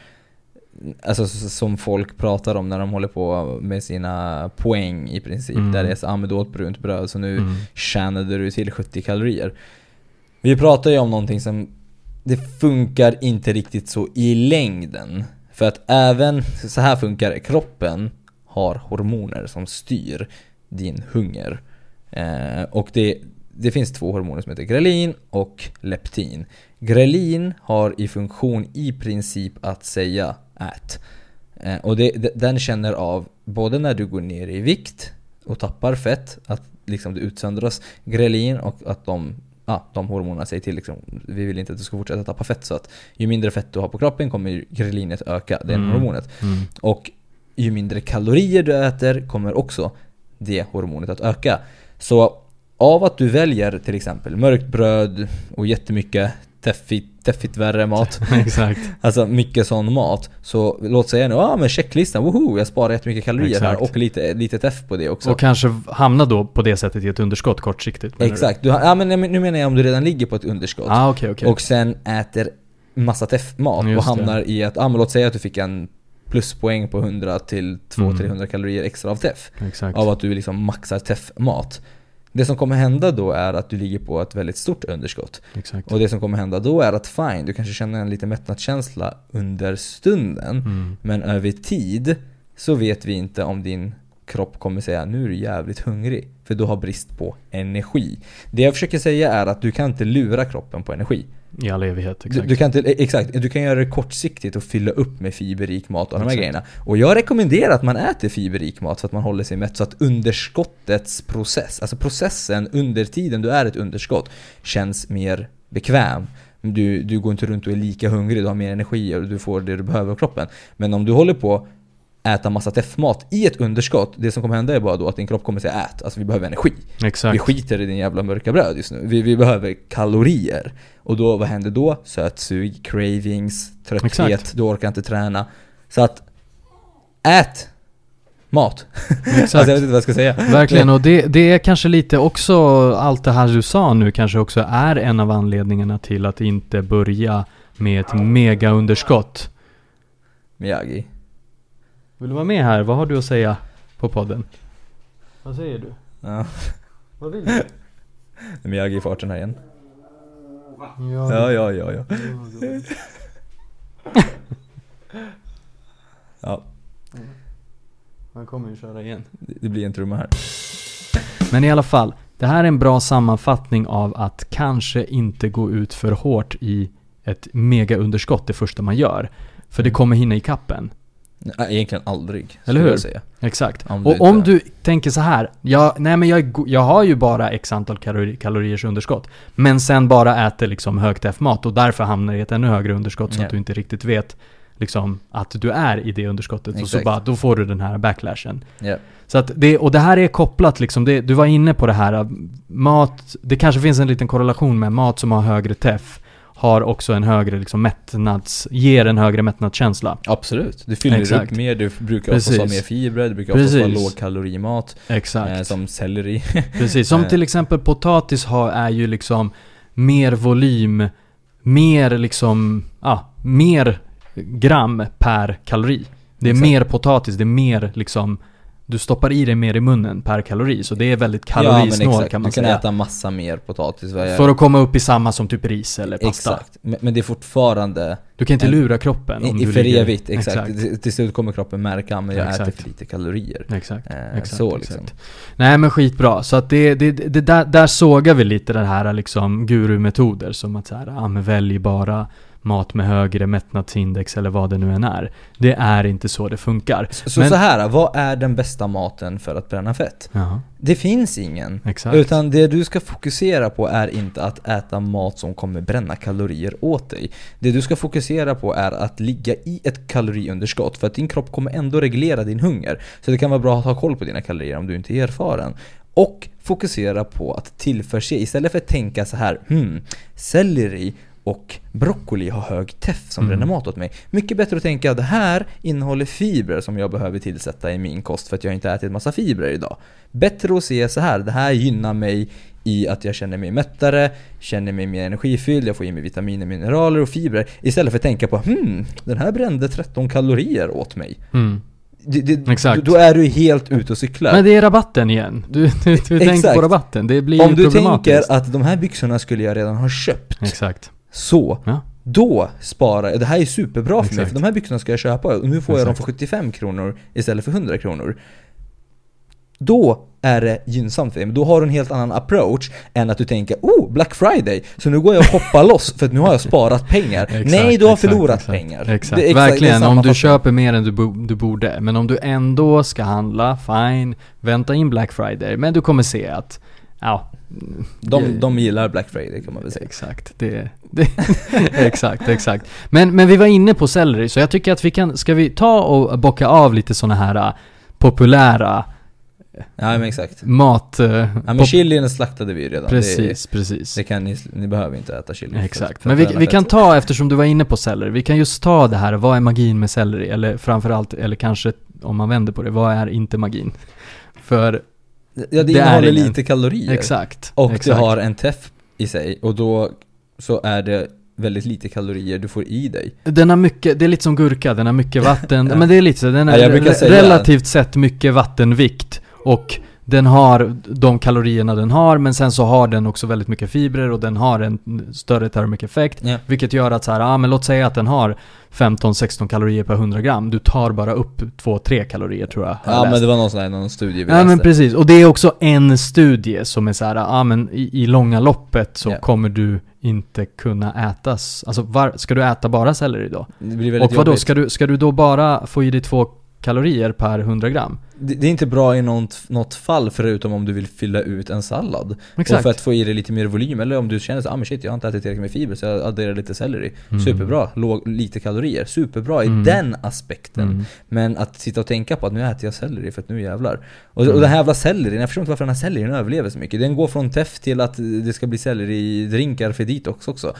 Alltså som folk pratar om när de håller på med sina poäng i princip Mm. Där det är så, ah, men du åt brunt bröd så nu Mm. tjänade du till 70 kalorier Vi pratar ju om någonting som Det funkar inte riktigt så i längden För att även, så här funkar kroppen har hormoner som styr din hunger eh, Och det, det finns två hormoner som heter grelin och leptin Grelin har i funktion i princip att säga ät eh, Och det, de- den känner av både när du går ner i vikt och tappar fett Att liksom det utsöndras grelin och att de Ja, de hormonerna säger till liksom, vi vill inte att du ska fortsätta tappa fett så att ju mindre fett du har på kroppen kommer grelinet öka, det är Mm. hormonet. Mm. Och ju mindre kalorier du äter kommer också det hormonet att öka. Så av att du väljer till exempel mörkt bröd och jättemycket teffigt, teffigt värre mat, Exakt. alltså mycket sån mat. Så låt säga nu, ja ah, men checklistan, woho, jag sparar jättemycket kalorier här Exakt. och lite, lite teff på det också. Och kanske hamna då på det sättet i ett underskott kortsiktigt. Exakt, du ja, men nu menar jag om du redan ligger på ett underskott. Ah, okej, okej. Och sen äter massa teff-mat och Just det. hamnar i att, ja men låt säga att du fick en pluspoäng på 100 till 200-300 Mm. kalorier extra av teff. Exakt. Av att du liksom maxar teff-mat. Det som kommer hända då är att du ligger på ett väldigt stort underskott. Exakt. Och det som kommer hända då är att fine, du kanske känner en lite mättnadskänsla under stunden. Mm. Men över tid så vet vi inte om din kropp kommer säga nu är du jävligt hungrig. För du har brist på energi. Det jag försöker säga är att du kan inte lura kroppen på energi. I all evighet, Du, exakt. du kan inte, exakt, du kan göra det kortsiktigt och fylla upp med fiberrik mat och de här grejerna. Och jag rekommenderar att man äter fiberrik mat så att man håller sig mätt. Så att underskottets process, alltså processen under tiden du är ett underskott, känns mer bekväm. Du, du går inte runt och är lika hungrig, du har mer energi och du får det du behöver av kroppen. Men om du håller på äta massa teff-mat i ett underskott, det som kommer hända är bara då att din kropp kommer säga ät, alltså vi behöver energi. Exakt. Vi skiter i din jävla mörka bröd just nu. Vi, vi behöver kalorier. Och då, vad händer då? Sötsug, cravings, trötthet, Exakt. du orkar inte träna. Så att, ät mat. Exakt. alltså jag vet inte vad jag ska säga. Verkligen, och det, det är kanske lite också, allt det här du sa nu kanske också är en av anledningarna till att inte börja med ett megaunderskott. Miyagi. Vill du vara med här? Vad har du att säga på podden? Vad säger du? Ja, Vad vill du? Miyagi i farten här igen. Ja, Ja, ja, ja, ja. Ja, Han kommer ju köra igen. det det blir en trumma här. Men i alla fall, det här är en bra sammanfattning av att kanske inte gå ut för hårt i ett megaunderskott det första man gör. För det Mm. kommer hinna i kappen. Nej, Egentligen aldrig, Eller hur? jag säga. Exakt. Om och om inte- du tänker så här, ja, nej men jag, jag har ju bara x antal kalori, kaloriers underskott. Men sen bara äter liksom högt F-mat och därför hamnar i ett ännu högre underskott så Ja. att du inte riktigt vet liksom att du är i det underskottet. Och så Exakt. bara, då får du den här backlashen. Ja. Så att det, och det här är kopplat liksom, det, du var inne på det här, äh, mat, det kanske finns en liten korrelation med mat som har högre TEF har också en högre liksom mättnads, ger en högre mättnadskänsla. Absolut. Du fyller Exakt. upp mer, du brukar oftast ha Precis. mer fibrer, det brukar oftast vara Precis. lågkalorimat. Exakt. Eh, som selleri. Precis, som Eh. till exempel potatis har, är ju liksom mer volym, mer liksom, ja, mer gram per kalori. Det är Exakt. mer potatis, det är mer liksom, du stoppar i dig mer i munnen per kalori. Så det är väldigt ja, kalorisnål exakt. kan man du kan säga. äta massa mer potatis. För att komma upp i samma som typ ris eller pasta. Exakt. Men, men det är fortfarande Du kan inte En- lura kroppen om i, du för ligger- evigt. Exakt. Till, till slut kommer kroppen märka men jag Exakt. äter för lite kalorier. Exakt, Eh, exakt, så exakt. liksom. Nej men skitbra. Så att det, det, det där, där sågar vi lite det här liksom gurumetoder som att så här, ja men välj bara mat med högre mättnadsindex eller vad det nu än är. Det är inte så det funkar. Så, så, Men- så här, vad är den bästa maten för att bränna fett? Jaha, Det finns ingen. exakt. Utan det du ska fokusera på är inte att äta mat som kommer bränna kalorier åt dig. Det du ska fokusera på är att ligga i ett kaloriunderskott för att din kropp kommer ändå reglera din hunger. Så det kan vara bra att ha koll på dina kalorier om du inte är erfaren. Och fokusera på att tillförse, istället för att tänka så här, hmm, selleri och broccoli har hög teff som Mm. bränner mat åt mig. Mycket bättre att tänka att det här innehåller fibrer som jag behöver tillsätta i min kost för att jag inte ätit massa fibrer idag. Bättre att se så här, det här gynnar mig i att jag känner mig mättare, känner mig mer energifylld, jag får i mig vitaminer, mineraler och fibrer. Istället för att tänka på hmm, den här brände 13 kalorier åt mig. Mm. Det, det, Exakt. Då, är du helt ute och cyklar. Men det är rabatten igen. Du, du, du tänker på rabatten. Det blir Om du tänker att de här byxorna skulle jag redan ha köpt, Exakt. Så Ja. Då sparar jag, det här är superbra för mig Exakt. för de här byxorna ska jag köpa och nu får jag dem Exakt. för 75 kronor istället för 100 kronor. Då är det gynnsamt för dig, men då har du en helt annan approach än att du tänker oh, Black Friday, så nu går jag och hoppar loss för att nu har jag sparat pengar. Exakt, Nej, du har exakt, förlorat exakt. pengar. Exakt, Det verkligen. om du sammanfattning. köper mer än du, bo, du borde. Men om du ändå ska handla, fine. Vänta in Black Friday. Men du kommer se att, ja. De, de gillar Black Friday kan man väl säga. Exakt, det, det exakt, exakt. Men, men vi var inne på selleri, så jag tycker att vi kan, ska vi ta och bocka av lite sådana här äh, populära Ja men exakt. mat... äh, Ja men chilin slaktade vi ju redan. Precis, precis. Det, det kan ni, ni behöver inte äta chili. Exakt. för Men vi, vi kan ta, eftersom du var inne på selleri, vi kan just ta det här, vad är magin med selleri? Eller framförallt, eller kanske om man vänder på det, vad är inte magin? För, Ja det, det innehåller ingen- lite kalorier. exakt. Och exakt. det har en teff i sig och då så är det väldigt lite kalorier du får i dig. Den har mycket, det är lite som gurka, den har mycket vatten, Ja. men det är lite så, den Ja, re- säga- relativt sett mycket vattenvikt och den har de kalorierna den har, men sen så har den också väldigt mycket fibrer och den har en större termic effect. Ja. Vilket gör att så här, ja men låt säga att den har 15-16 kalorier per 100 gram. Du tar bara upp 2-3 kalorier tror jag. har jag Ja men det var någon sån här, någon studie vi Ja men läste. precis, och det är också en studie som är så här, ja men i, i långa loppet så Ja. kommer du inte kunna ätas. Alltså var, ska du äta bara selleri då? Det blir väldigt Och vadå, jobbigt. ska du, ska du då bara få i dig två kalorier per 100 gram? Det, är inte bra i något, något fall förutom om du vill fylla ut en sallad. Exakt. Och för att få i dig lite mer volym, eller om du känner så ah, men shit jag har inte ätit tillräckligt med fiber så jag adderar lite selleri. Mm. Superbra, låg, lite kalorier. Superbra i Mm. den aspekten. Mm. Men att sitta och tänka på att nu äter jag selleri för att nu jävlar. Och, Mm. och den här jävla sellerin, jag förstår inte varför den här sellerin överlever så mycket. Den går från teff till att det ska bli selleri-drinkar för detox också.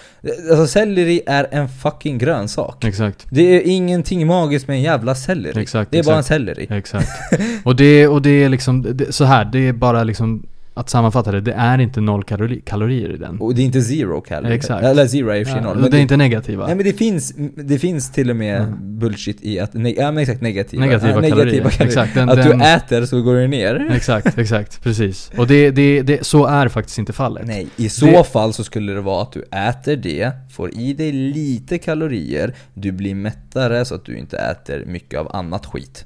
Alltså selleri är en fucking grönsak. Exakt. Det är ingenting magiskt med en jävla selleri. Exakt, det är bara en exakt. selleri. Exakt. Och det, och det är liksom, det, så här, det är bara liksom att sammanfatta det, det är inte noll kalori, kalorier i den. Och det är inte zero calorie. Exakt. Eller zero är Ja, noll. men det är inte negativa. Nej men det finns, det finns till och med Mm. bullshit i att, ne- ja men exakt negativa. Negativa ja, kalorier. Exakt, den- att den- du äter så går det ner. Exakt, exakt, precis. Och det, det, det, så är faktiskt inte fallet. Nej, i så Det- fall så skulle det vara att du äter det, får i dig lite kalorier, du blir mättare så att du inte äter mycket av annat skit.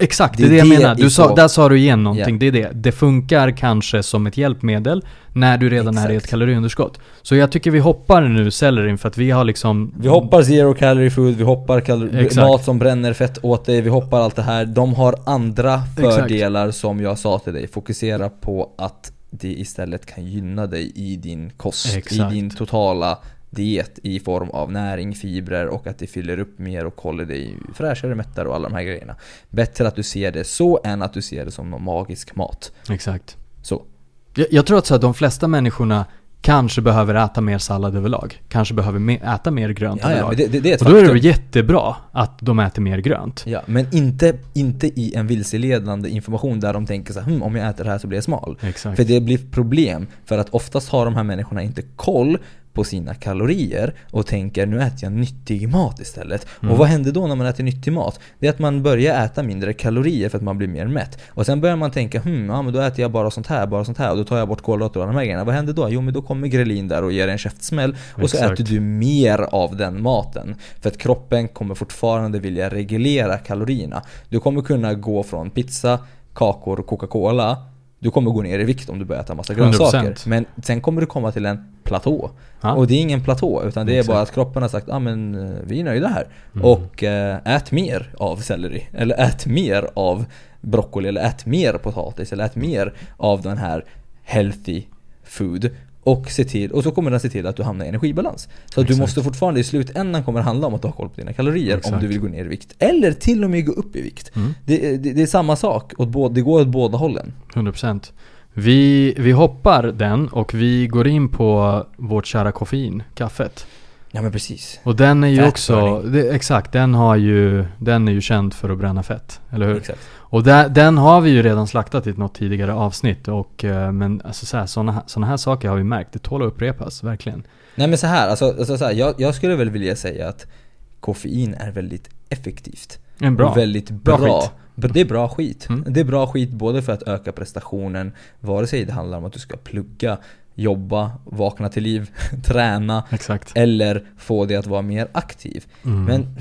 Exakt, Det det är är det jag det menar. Du sa, där sa du igen någonting, Ja. det är det. Det funkar kanske som ett hjälpmedel när du redan är i ett Exakt. kaloriunderskott. Så jag tycker vi hoppar nu sellerin för att vi har liksom... Vi hoppar zero calorie food, vi hoppar kalor- Exakt. mat som bränner fett åt dig, vi hoppar allt det här. De har andra Exakt. fördelar som jag sa till dig. Fokusera på att det istället kan gynna dig i din kost, Exakt. i din totala diet i form av näring, fibrer och att det fyller upp mer och håller dig fräschare, mättare och alla de här grejerna. Bättre att du ser det så än att du ser det som någon magisk mat. Exakt. Så. Jag, jag tror att så här, de flesta människorna kanske behöver äta mer sallad överlag. Kanske behöver me- äta mer grönt Ja, ja, överlag. men det, det, det och då är det faktum. jättebra att de äter mer grönt. Ja, men inte, inte i en vilseledande information där de tänker så här, hm, om jag äter det här så blir jag smal. Exakt. För det blir problem, för att oftast har de här människorna inte koll på sina kalorier och tänker nu äter jag nyttig mat istället. Mm. Och vad händer då när man äter nyttig mat? Det är att man börjar äta mindre kalorier för att man blir mer mätt. Och sen börjar man tänka, hmm, ja men då äter jag bara sånt här, bara sånt här och då tar jag bort kolhydrater och de här grejerna. Vad händer då? Jo men då kommer grelin där och ger en käftsmäll och så Exakt. äter du mer av den maten. För att kroppen kommer fortfarande vilja reglera kalorierna. Du kommer kunna gå från pizza, kakor och Coca-Cola du kommer gå ner i vikt om du börjar äta massa grönsaker. 100%. Men sen kommer du komma till en platå. Ja. Och det är ingen platå, utan det är Exakt. bara att kroppen har sagt ah, men eh, vi är nöjda här. Mm. Och eh, ät mer av selleri. Eller ät mer av broccoli. Eller ät mer potatis. Eller ät mer av den här healthy food. Och, se till, och så kommer den se till att du hamnar i energibalans. Så du måste fortfarande i slutändan kommer det handla om att har koll på dina kalorier om Exakt. du vill gå ner i vikt. Eller till och med gå upp i vikt. Mm. Det, det, det är samma sak, åt det går åt båda hållen. 100%. Vi, vi hoppar den och vi går in på vårt kära koffein, kaffet. Ja men precis. Och den är ju också, det, exakt, den har ju, den är ju känd för att bränna fett, eller hur? Exakt. Och där, den har vi ju redan slaktat i något tidigare avsnitt och, eh, men alltså så här, såna, här- såna här saker har vi märkt, det tål att upprepas, verkligen. Nej men så här, alltså, alltså så här, jag, jag skulle väl vilja säga att koffein är väldigt effektivt. En bra. Och väldigt Bra bra. skit. Det är bra skit. Mm. Det är bra skit både för att öka prestationen, vare sig det handlar om att du ska plugga, jobba, vakna till liv, träna Exakt. eller få dig att vara mer aktiv. Mm. Men...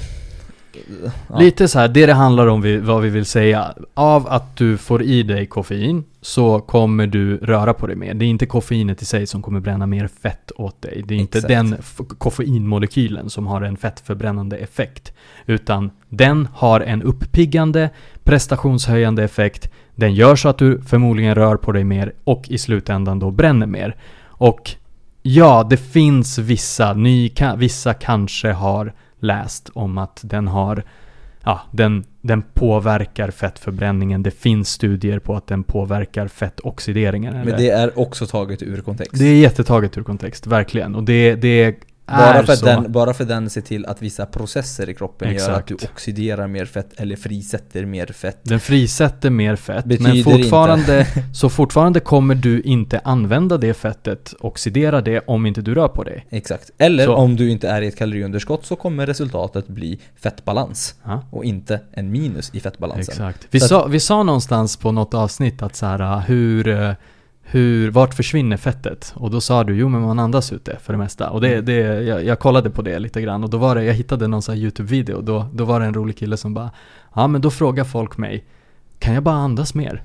Ja. Lite så här, det det handlar om, vi, vad vi vill säga. Av att du får i dig koffein så kommer du röra på dig mer. Det är inte koffeinet i sig som kommer bränna mer fett åt dig. Det är inte Exakt. den koffeinmolekylen som har en fettförbränande effekt. Utan den har en uppiggande, prestationshöjande effekt. Den gör så att du förmodligen rör på dig mer och i slutändan då bränner mer. Och ja, det finns vissa, kan, vissa kanske har läst om att den har Ja, den, den påverkar fettförbränningen. Det finns studier på att den påverkar fettoxideringen. eller? Men det är också taget ur kontext. det är jättetaget ur kontext, verkligen. Och det, det Bara för, så. den, bara för den ser till att vissa processer i kroppen gör att Exakt. du oxiderar mer fett eller frisätter mer fett. Den frisätter mer fett, men Betyder fortfarande, så fortfarande kommer du inte använda det fettet, oxidera det, om inte du rör på dig. Exakt. Eller Så. om du inte är i ett kaloriunderskott så kommer resultatet bli fettbalans. Ja. Och inte en minus i fettbalansen. Exakt. Vi Så sa, vi sa någonstans på något avsnitt att så här, hur, eh, hur, vart försvinner fettet? Och då sa du, jo men man andas ut det för det mesta. Och det, Mm. det, jag, jag kollade på det lite grann och då var det, jag hittade någon sån här YouTube-video då, då var det en rolig kille som bara, ja men då frågar folk mig, kan jag bara andas mer?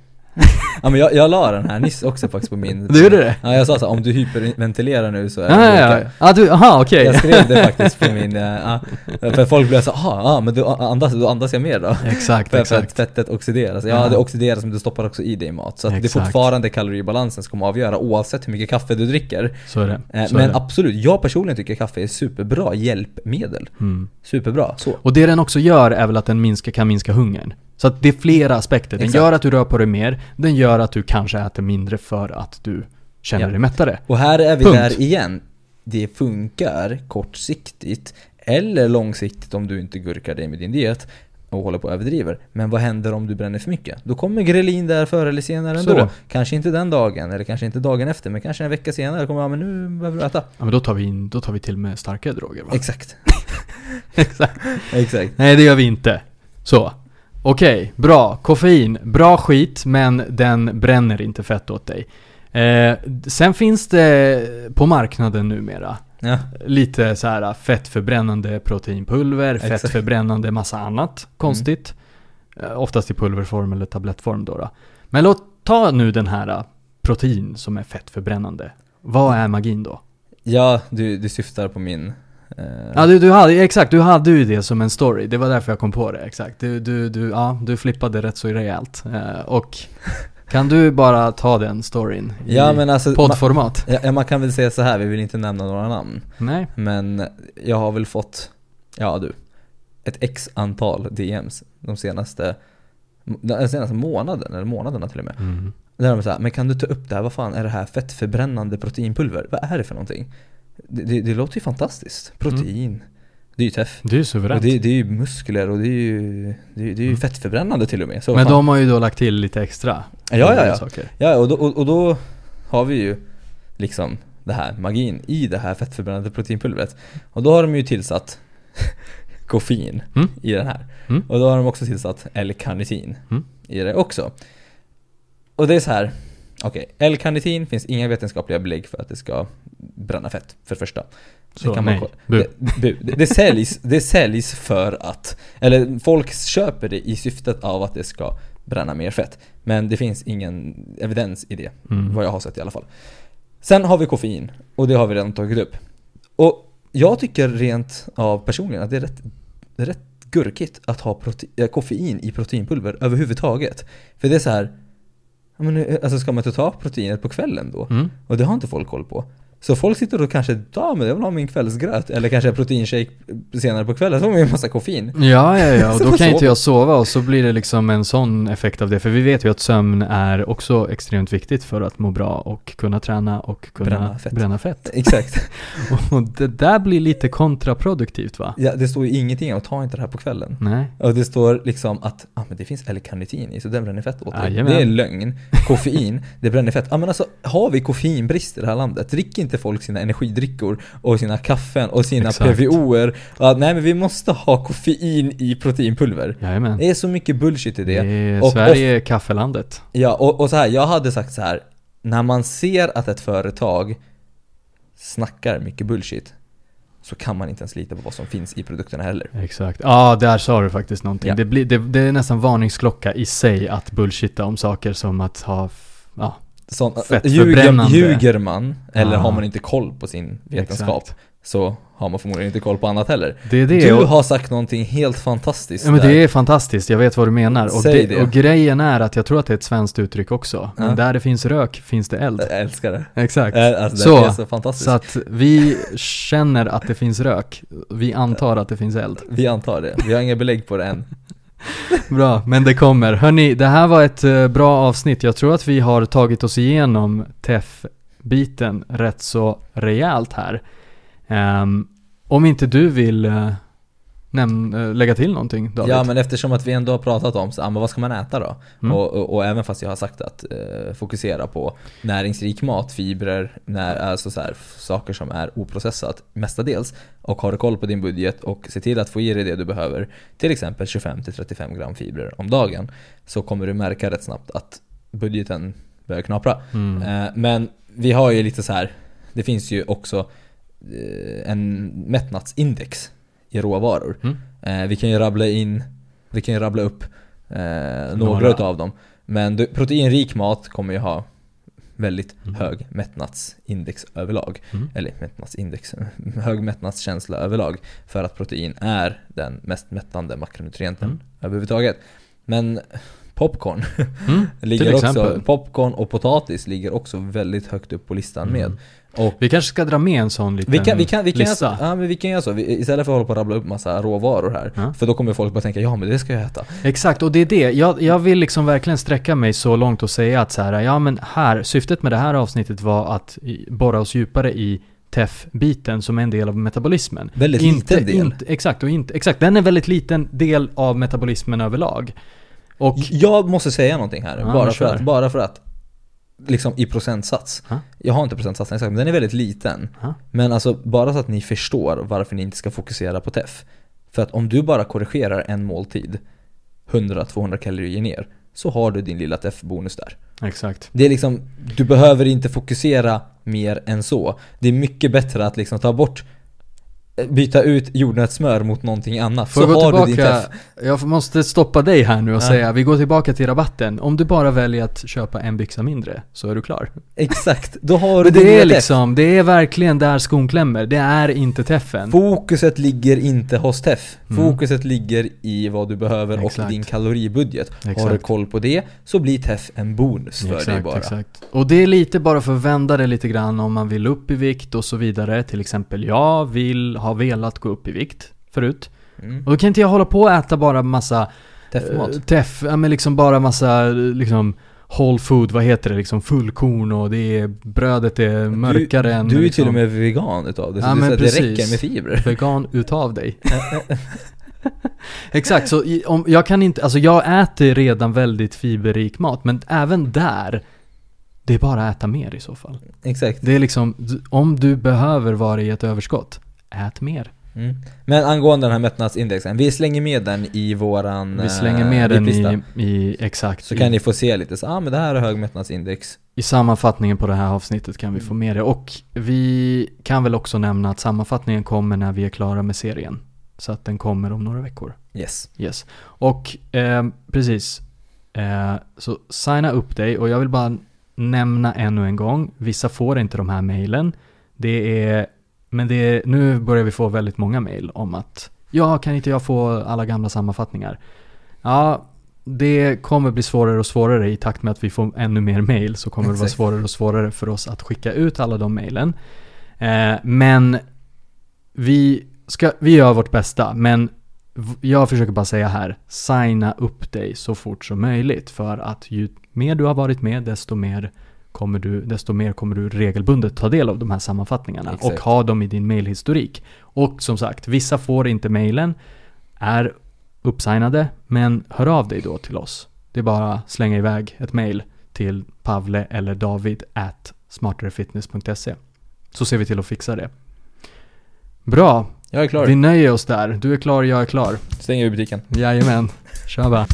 Ja men jag, jag la den här nyss också faktiskt på min Du gjorde det? Ja jag sa så här, om du hyperventilerar nu så är Ja, det ja, ja. lika. Ah, du, aha okej. Jag skrev det faktiskt på min, eh, ja, för folk blev så aha, ja men du andas, då andas jag mer då? Exakt, För, för att exakt. fettet oxideras. Ja, Ja. det oxideras men du stoppar också i dig i mat. Så att det är Exakt. fortfarande kaloribalansen som kommer avgöra oavsett hur mycket kaffe du dricker. Så är det. Eh, Så är men det. absolut, jag personligen tycker kaffe är superbra hjälpmedel. Mm. Superbra, så. Och det den också gör är väl att den minska, kan minska hungern. Så att det är flera aspekter. Den Exakt. gör att du rör på dig mer, den gör att du kanske äter mindre för att du känner Ja. dig mättare. Och här är vi Punkt. där igen. Det funkar kortsiktigt eller långsiktigt om du inte gurkar dig med din diet och håller på och överdriver. Men vad händer om du bränner för mycket? Då kommer grelin där förr eller senare ändå. det. Kanske inte den dagen, eller kanske inte dagen efter, men kanske en vecka senare kommer ja men nu behöver du äta. Ja men då tar vi, in, då tar vi till med starkare droger va? Exakt. Exakt. Exakt. Nej det gör vi inte. Så. Okej, bra. Koffein, bra skit men den bränner inte fett åt dig. Eh, sen finns det på marknaden numera Ja. lite så här fettförbrännande proteinpulver, Exakt. Mm. fettförbrännande massa annat konstigt. Eh, Oftast i pulverform eller tablettform då, då. Men låt ta nu den här eh, protein som är fettförbrännande. Vad är magin då? Ja, du, du syftar på min... eh, Ja du, du hade, exakt, du hade ju det som en story. Det var därför jag kom på det, exakt. Du, du, du, ja, du flippade rätt så rejält. Eh, och kan du bara ta den storyn i ja men alltså... Ma, poddformat? ja, man kan väl säga så här, vi vill inte nämna några namn. Nej? Men jag har väl fått, ja du, ett x antal DMs de senaste, den senaste månaden, eller månaderna till och med. Mm. Där de säger men kan du ta upp det här, vad fan är det här fettförbrännande proteinpulver? Vad är det för någonting? Det, det, det låter ju fantastiskt. Protein. Det är ju teff. Det är ju Och suveränt. det, det är ju muskler och det är ju, det är, det är ju Mm. fettförbrännande till och med. Så Men fan. de har ju då lagt till lite extra. Ja, ja, ja. Saker. Ja, och då, och, och då har vi ju liksom det här magin i det här fettförbrännande proteinpulvret. Och då har de ju tillsatt koffein Mm. i den här. Mm. Och då har de också tillsatt L-karnitin Mm. i det också. Och det är så här. Okej, L-karnitin finns inga vetenskapliga belägg för att det ska bränna fett, för det första. Så, man nej. ko- Bu. Det, bu. Det, det, säljs, det säljs för att, eller folk köper det i syftet av att det ska bränna mer fett. Men det finns ingen evidens i det, Mm. vad jag har sett i alla fall. Sen har vi koffein, och det har vi redan tagit upp. Och jag tycker rent av personligen att det är rätt, det rätt gurkigt att ha prote- äh, koffein i proteinpulver överhuvudtaget. För det är så här, men, eh, alltså ska man inte ta proteinet på kvällen då? Mm. Och det har inte folk koll på. Så folk sitter och kanske, ja men jag vill ha min kvällsgröt, eller kanske en proteinshake senare på kvällen, så har man ju en massa koffein. Ja, ja, ja, och då får kan inte jag sova och så blir det liksom en sån effekt av det. För vi vet ju att sömn är också extremt viktigt för att må bra och kunna träna och kunna Bränna fett. Bränna fett. Exakt. Och det där blir lite kontraproduktivt va? Ja, det står ju ingenting om att ta inte det här på kvällen. Nej. Och det står liksom att ah, men det finns L-karnitin i, så den bränner fett åt dig. Det är lögn. Koffein, det bränner fett. Ja men alltså, har vi koffeinbrist i det här landet? Dricker inte folk sina energidrickor och sina kaffen och sina Exakt. PVOer? Ja, nej men vi måste ha koffein i proteinpulver. Jajamän. Det är så mycket bullshit i Det det. Och- Sverige är kaffelandet. Ja, och, och så här, jag hade sagt så här. När man ser att ett företag snackar mycket bullshit så kan man inte ens lita på vad som finns i produkterna heller. Exakt. Ja, där sa du faktiskt någonting. Ja. Det, blir, det, det är nästan varningsklocka i sig att bullshitta om saker som att ha, ja, Sån, Fett ljuger, ljuger man, eller Ah. har man inte koll på sin vetenskap, Exakt. så har man förmodligen inte koll på annat heller. det är det. Du och, har sagt någonting helt fantastiskt ja, men där. det är fantastiskt, jag vet vad du menar. Och, Säg det, det. och grejen är att jag tror att det är ett svenskt uttryck också. Men Ja. där det finns rök finns det eld. Jag älskar det. Exakt. Äh, Alltså, Så, det är så fantastiskt. Så att vi känner att det finns rök. Vi antar att det finns eld. Vi antar det. Vi har inga belägg på det än. Bra, men det kommer. Hörni, det här var ett eh, bra avsnitt. Jag tror att vi har tagit oss igenom TEF-biten rätt så rejält här. Um, om inte du vill uh, näm- eh, lägga till någonting David? Ja men eftersom att vi ändå har pratat om, så, men vad ska man äta då? Mm. Och, och, och även fast jag har sagt att eh, fokusera på näringsrik mat, fibrer, när, alltså så här, saker som är oprocessat mestadels och har du koll på din budget och se till att få i dig det du behöver, till exempel 25-35 gram fibrer om dagen, så kommer du märka rätt snabbt att budgeten börjar knapra. Mm. Eh, men vi har ju lite så här, det finns ju också eh, en mättnadsindex i råvaror. Mm. Eh, vi kan ju rabbla in, vi kan ju rabbla upp eh, några Några. utav dem. Men du, proteinrik mat kommer ju ha väldigt Mm. hög mättnadsindex överlag. Mm. Eller mättnadsindex, hög mättnadskänsla överlag. För att protein är den mest mättande makronutrienten Mm. överhuvudtaget. Men popcorn Mm. ligger Till också, exempel. popcorn och potatis ligger också väldigt högt upp på listan Mm. med. Och Vi kanske ska dra med en sån liten vi kan, vi kan, vi kan, lista. ja, men vi kan göra så, vi, istället för att hålla på och rabbla upp massa råvaror här. Ja. För då kommer folk bara tänka, ja men det ska jag äta. Exakt, och det är det. Jag, jag vill liksom verkligen sträcka mig så långt och säga att så här, ja men här, syftet med det här avsnittet var att borra oss djupare i TEF-biten som är en del av metabolismen. Väldigt inte, liten del. Inte, exakt, och inte, exakt, den är en väldigt liten del av metabolismen överlag. Och, Jag måste säga någonting här, Ja, bara, för att, bara för att Liksom i procentsats. Ja. Jag har inte procentsatsen exakt, men den är väldigt liten. Ja. Men alltså, bara så att ni förstår varför ni inte ska fokusera på TEF. För att om du bara korrigerar en måltid 100-200 kalorier ner, så har du din lilla TEF-bonus där. exakt. Det är liksom, du behöver inte fokusera mer än så. Det är mycket bättre att liksom ta bort Byta ut jordnötssmör mot någonting annat, Får så gå har du din tillbaka, TEF. jag måste stoppa dig här nu och Ja. säga, vi går tillbaka till rabatten. Om du bara väljer att köpa en byxa mindre, så är du klar. Exakt, då har du Men det är liksom, det är verkligen där skon klämmer. Det är inte teffen. Fokuset ligger inte hos TEF. Mm. Fokuset ligger i vad du behöver och Exakt. din kaloribudget. Har du Exakt. koll på det så blir TEF en bonus för dig Exakt, bara. exakt. Och det är lite bara för att vända det lite grann om man vill upp i vikt och så vidare. Till exempel, jag vill, ha velat gå upp i vikt förut. Mm. Och då kan inte jag hålla på och äta bara massa TEF-mat. eh, teff, ja men liksom bara massa liksom whole food, vad heter det, liksom fullkorn och det är, brödet är mörkare du, än Du är ju liksom, till och med vegan utav det, så Ja, det, men så att det precis. räcker med fibrer. vegan utav dig. Exakt, så om, jag kan inte, alltså jag äter redan väldigt fiberrik mat, men även där, det är bara att äta mer i så fall. Exakt. Det är liksom, om du behöver vara i ett överskott, ät mer. Mm. Men angående den här mättnadsindexen, vi slänger med den i våran Vi slänger eh, med den VIP-lista. i, i, exakt, Så i, kan ni få se lite så, ah men det här är hög mättnadsindex. i sammanfattningen på det här avsnittet kan vi få med det. Och vi kan väl också nämna att sammanfattningen kommer när vi är klara med serien. Så att den kommer om några veckor. Yes. Yes. Och eh, precis. Eh, så signa upp dig och jag vill bara nämna ännu en gång. Vissa får inte de här mejlen. Det är, men det är, nu börjar vi få väldigt många mejl om att ja, kan inte jag få alla gamla sammanfattningar? Ja, det kommer bli svårare och svårare i takt med att vi får ännu mer mejl så kommer det vara Exakt. svårare och svårare för oss att skicka ut alla de mejlen. Eh, men vi, ska, vi gör vårt bästa, men jag försöker bara säga här, signa upp dig så fort som möjligt för att ju mer du har varit med, desto mer kommer du, desto mer kommer du regelbundet ta del av de här sammanfattningarna Exakt. och ha dem i din mailhistorik. Och som sagt, vissa får inte mailen, är uppsignade, men hör av dig då till oss. Det är bara att slänga iväg ett mail till Pavle eller David at smarterefitness.se. Så ser vi till att fixa det. Bra, Jag är klar. vi nöjer oss där. Du är klar, jag är klar. Stänger vi butiken. Jajamän, kör bara.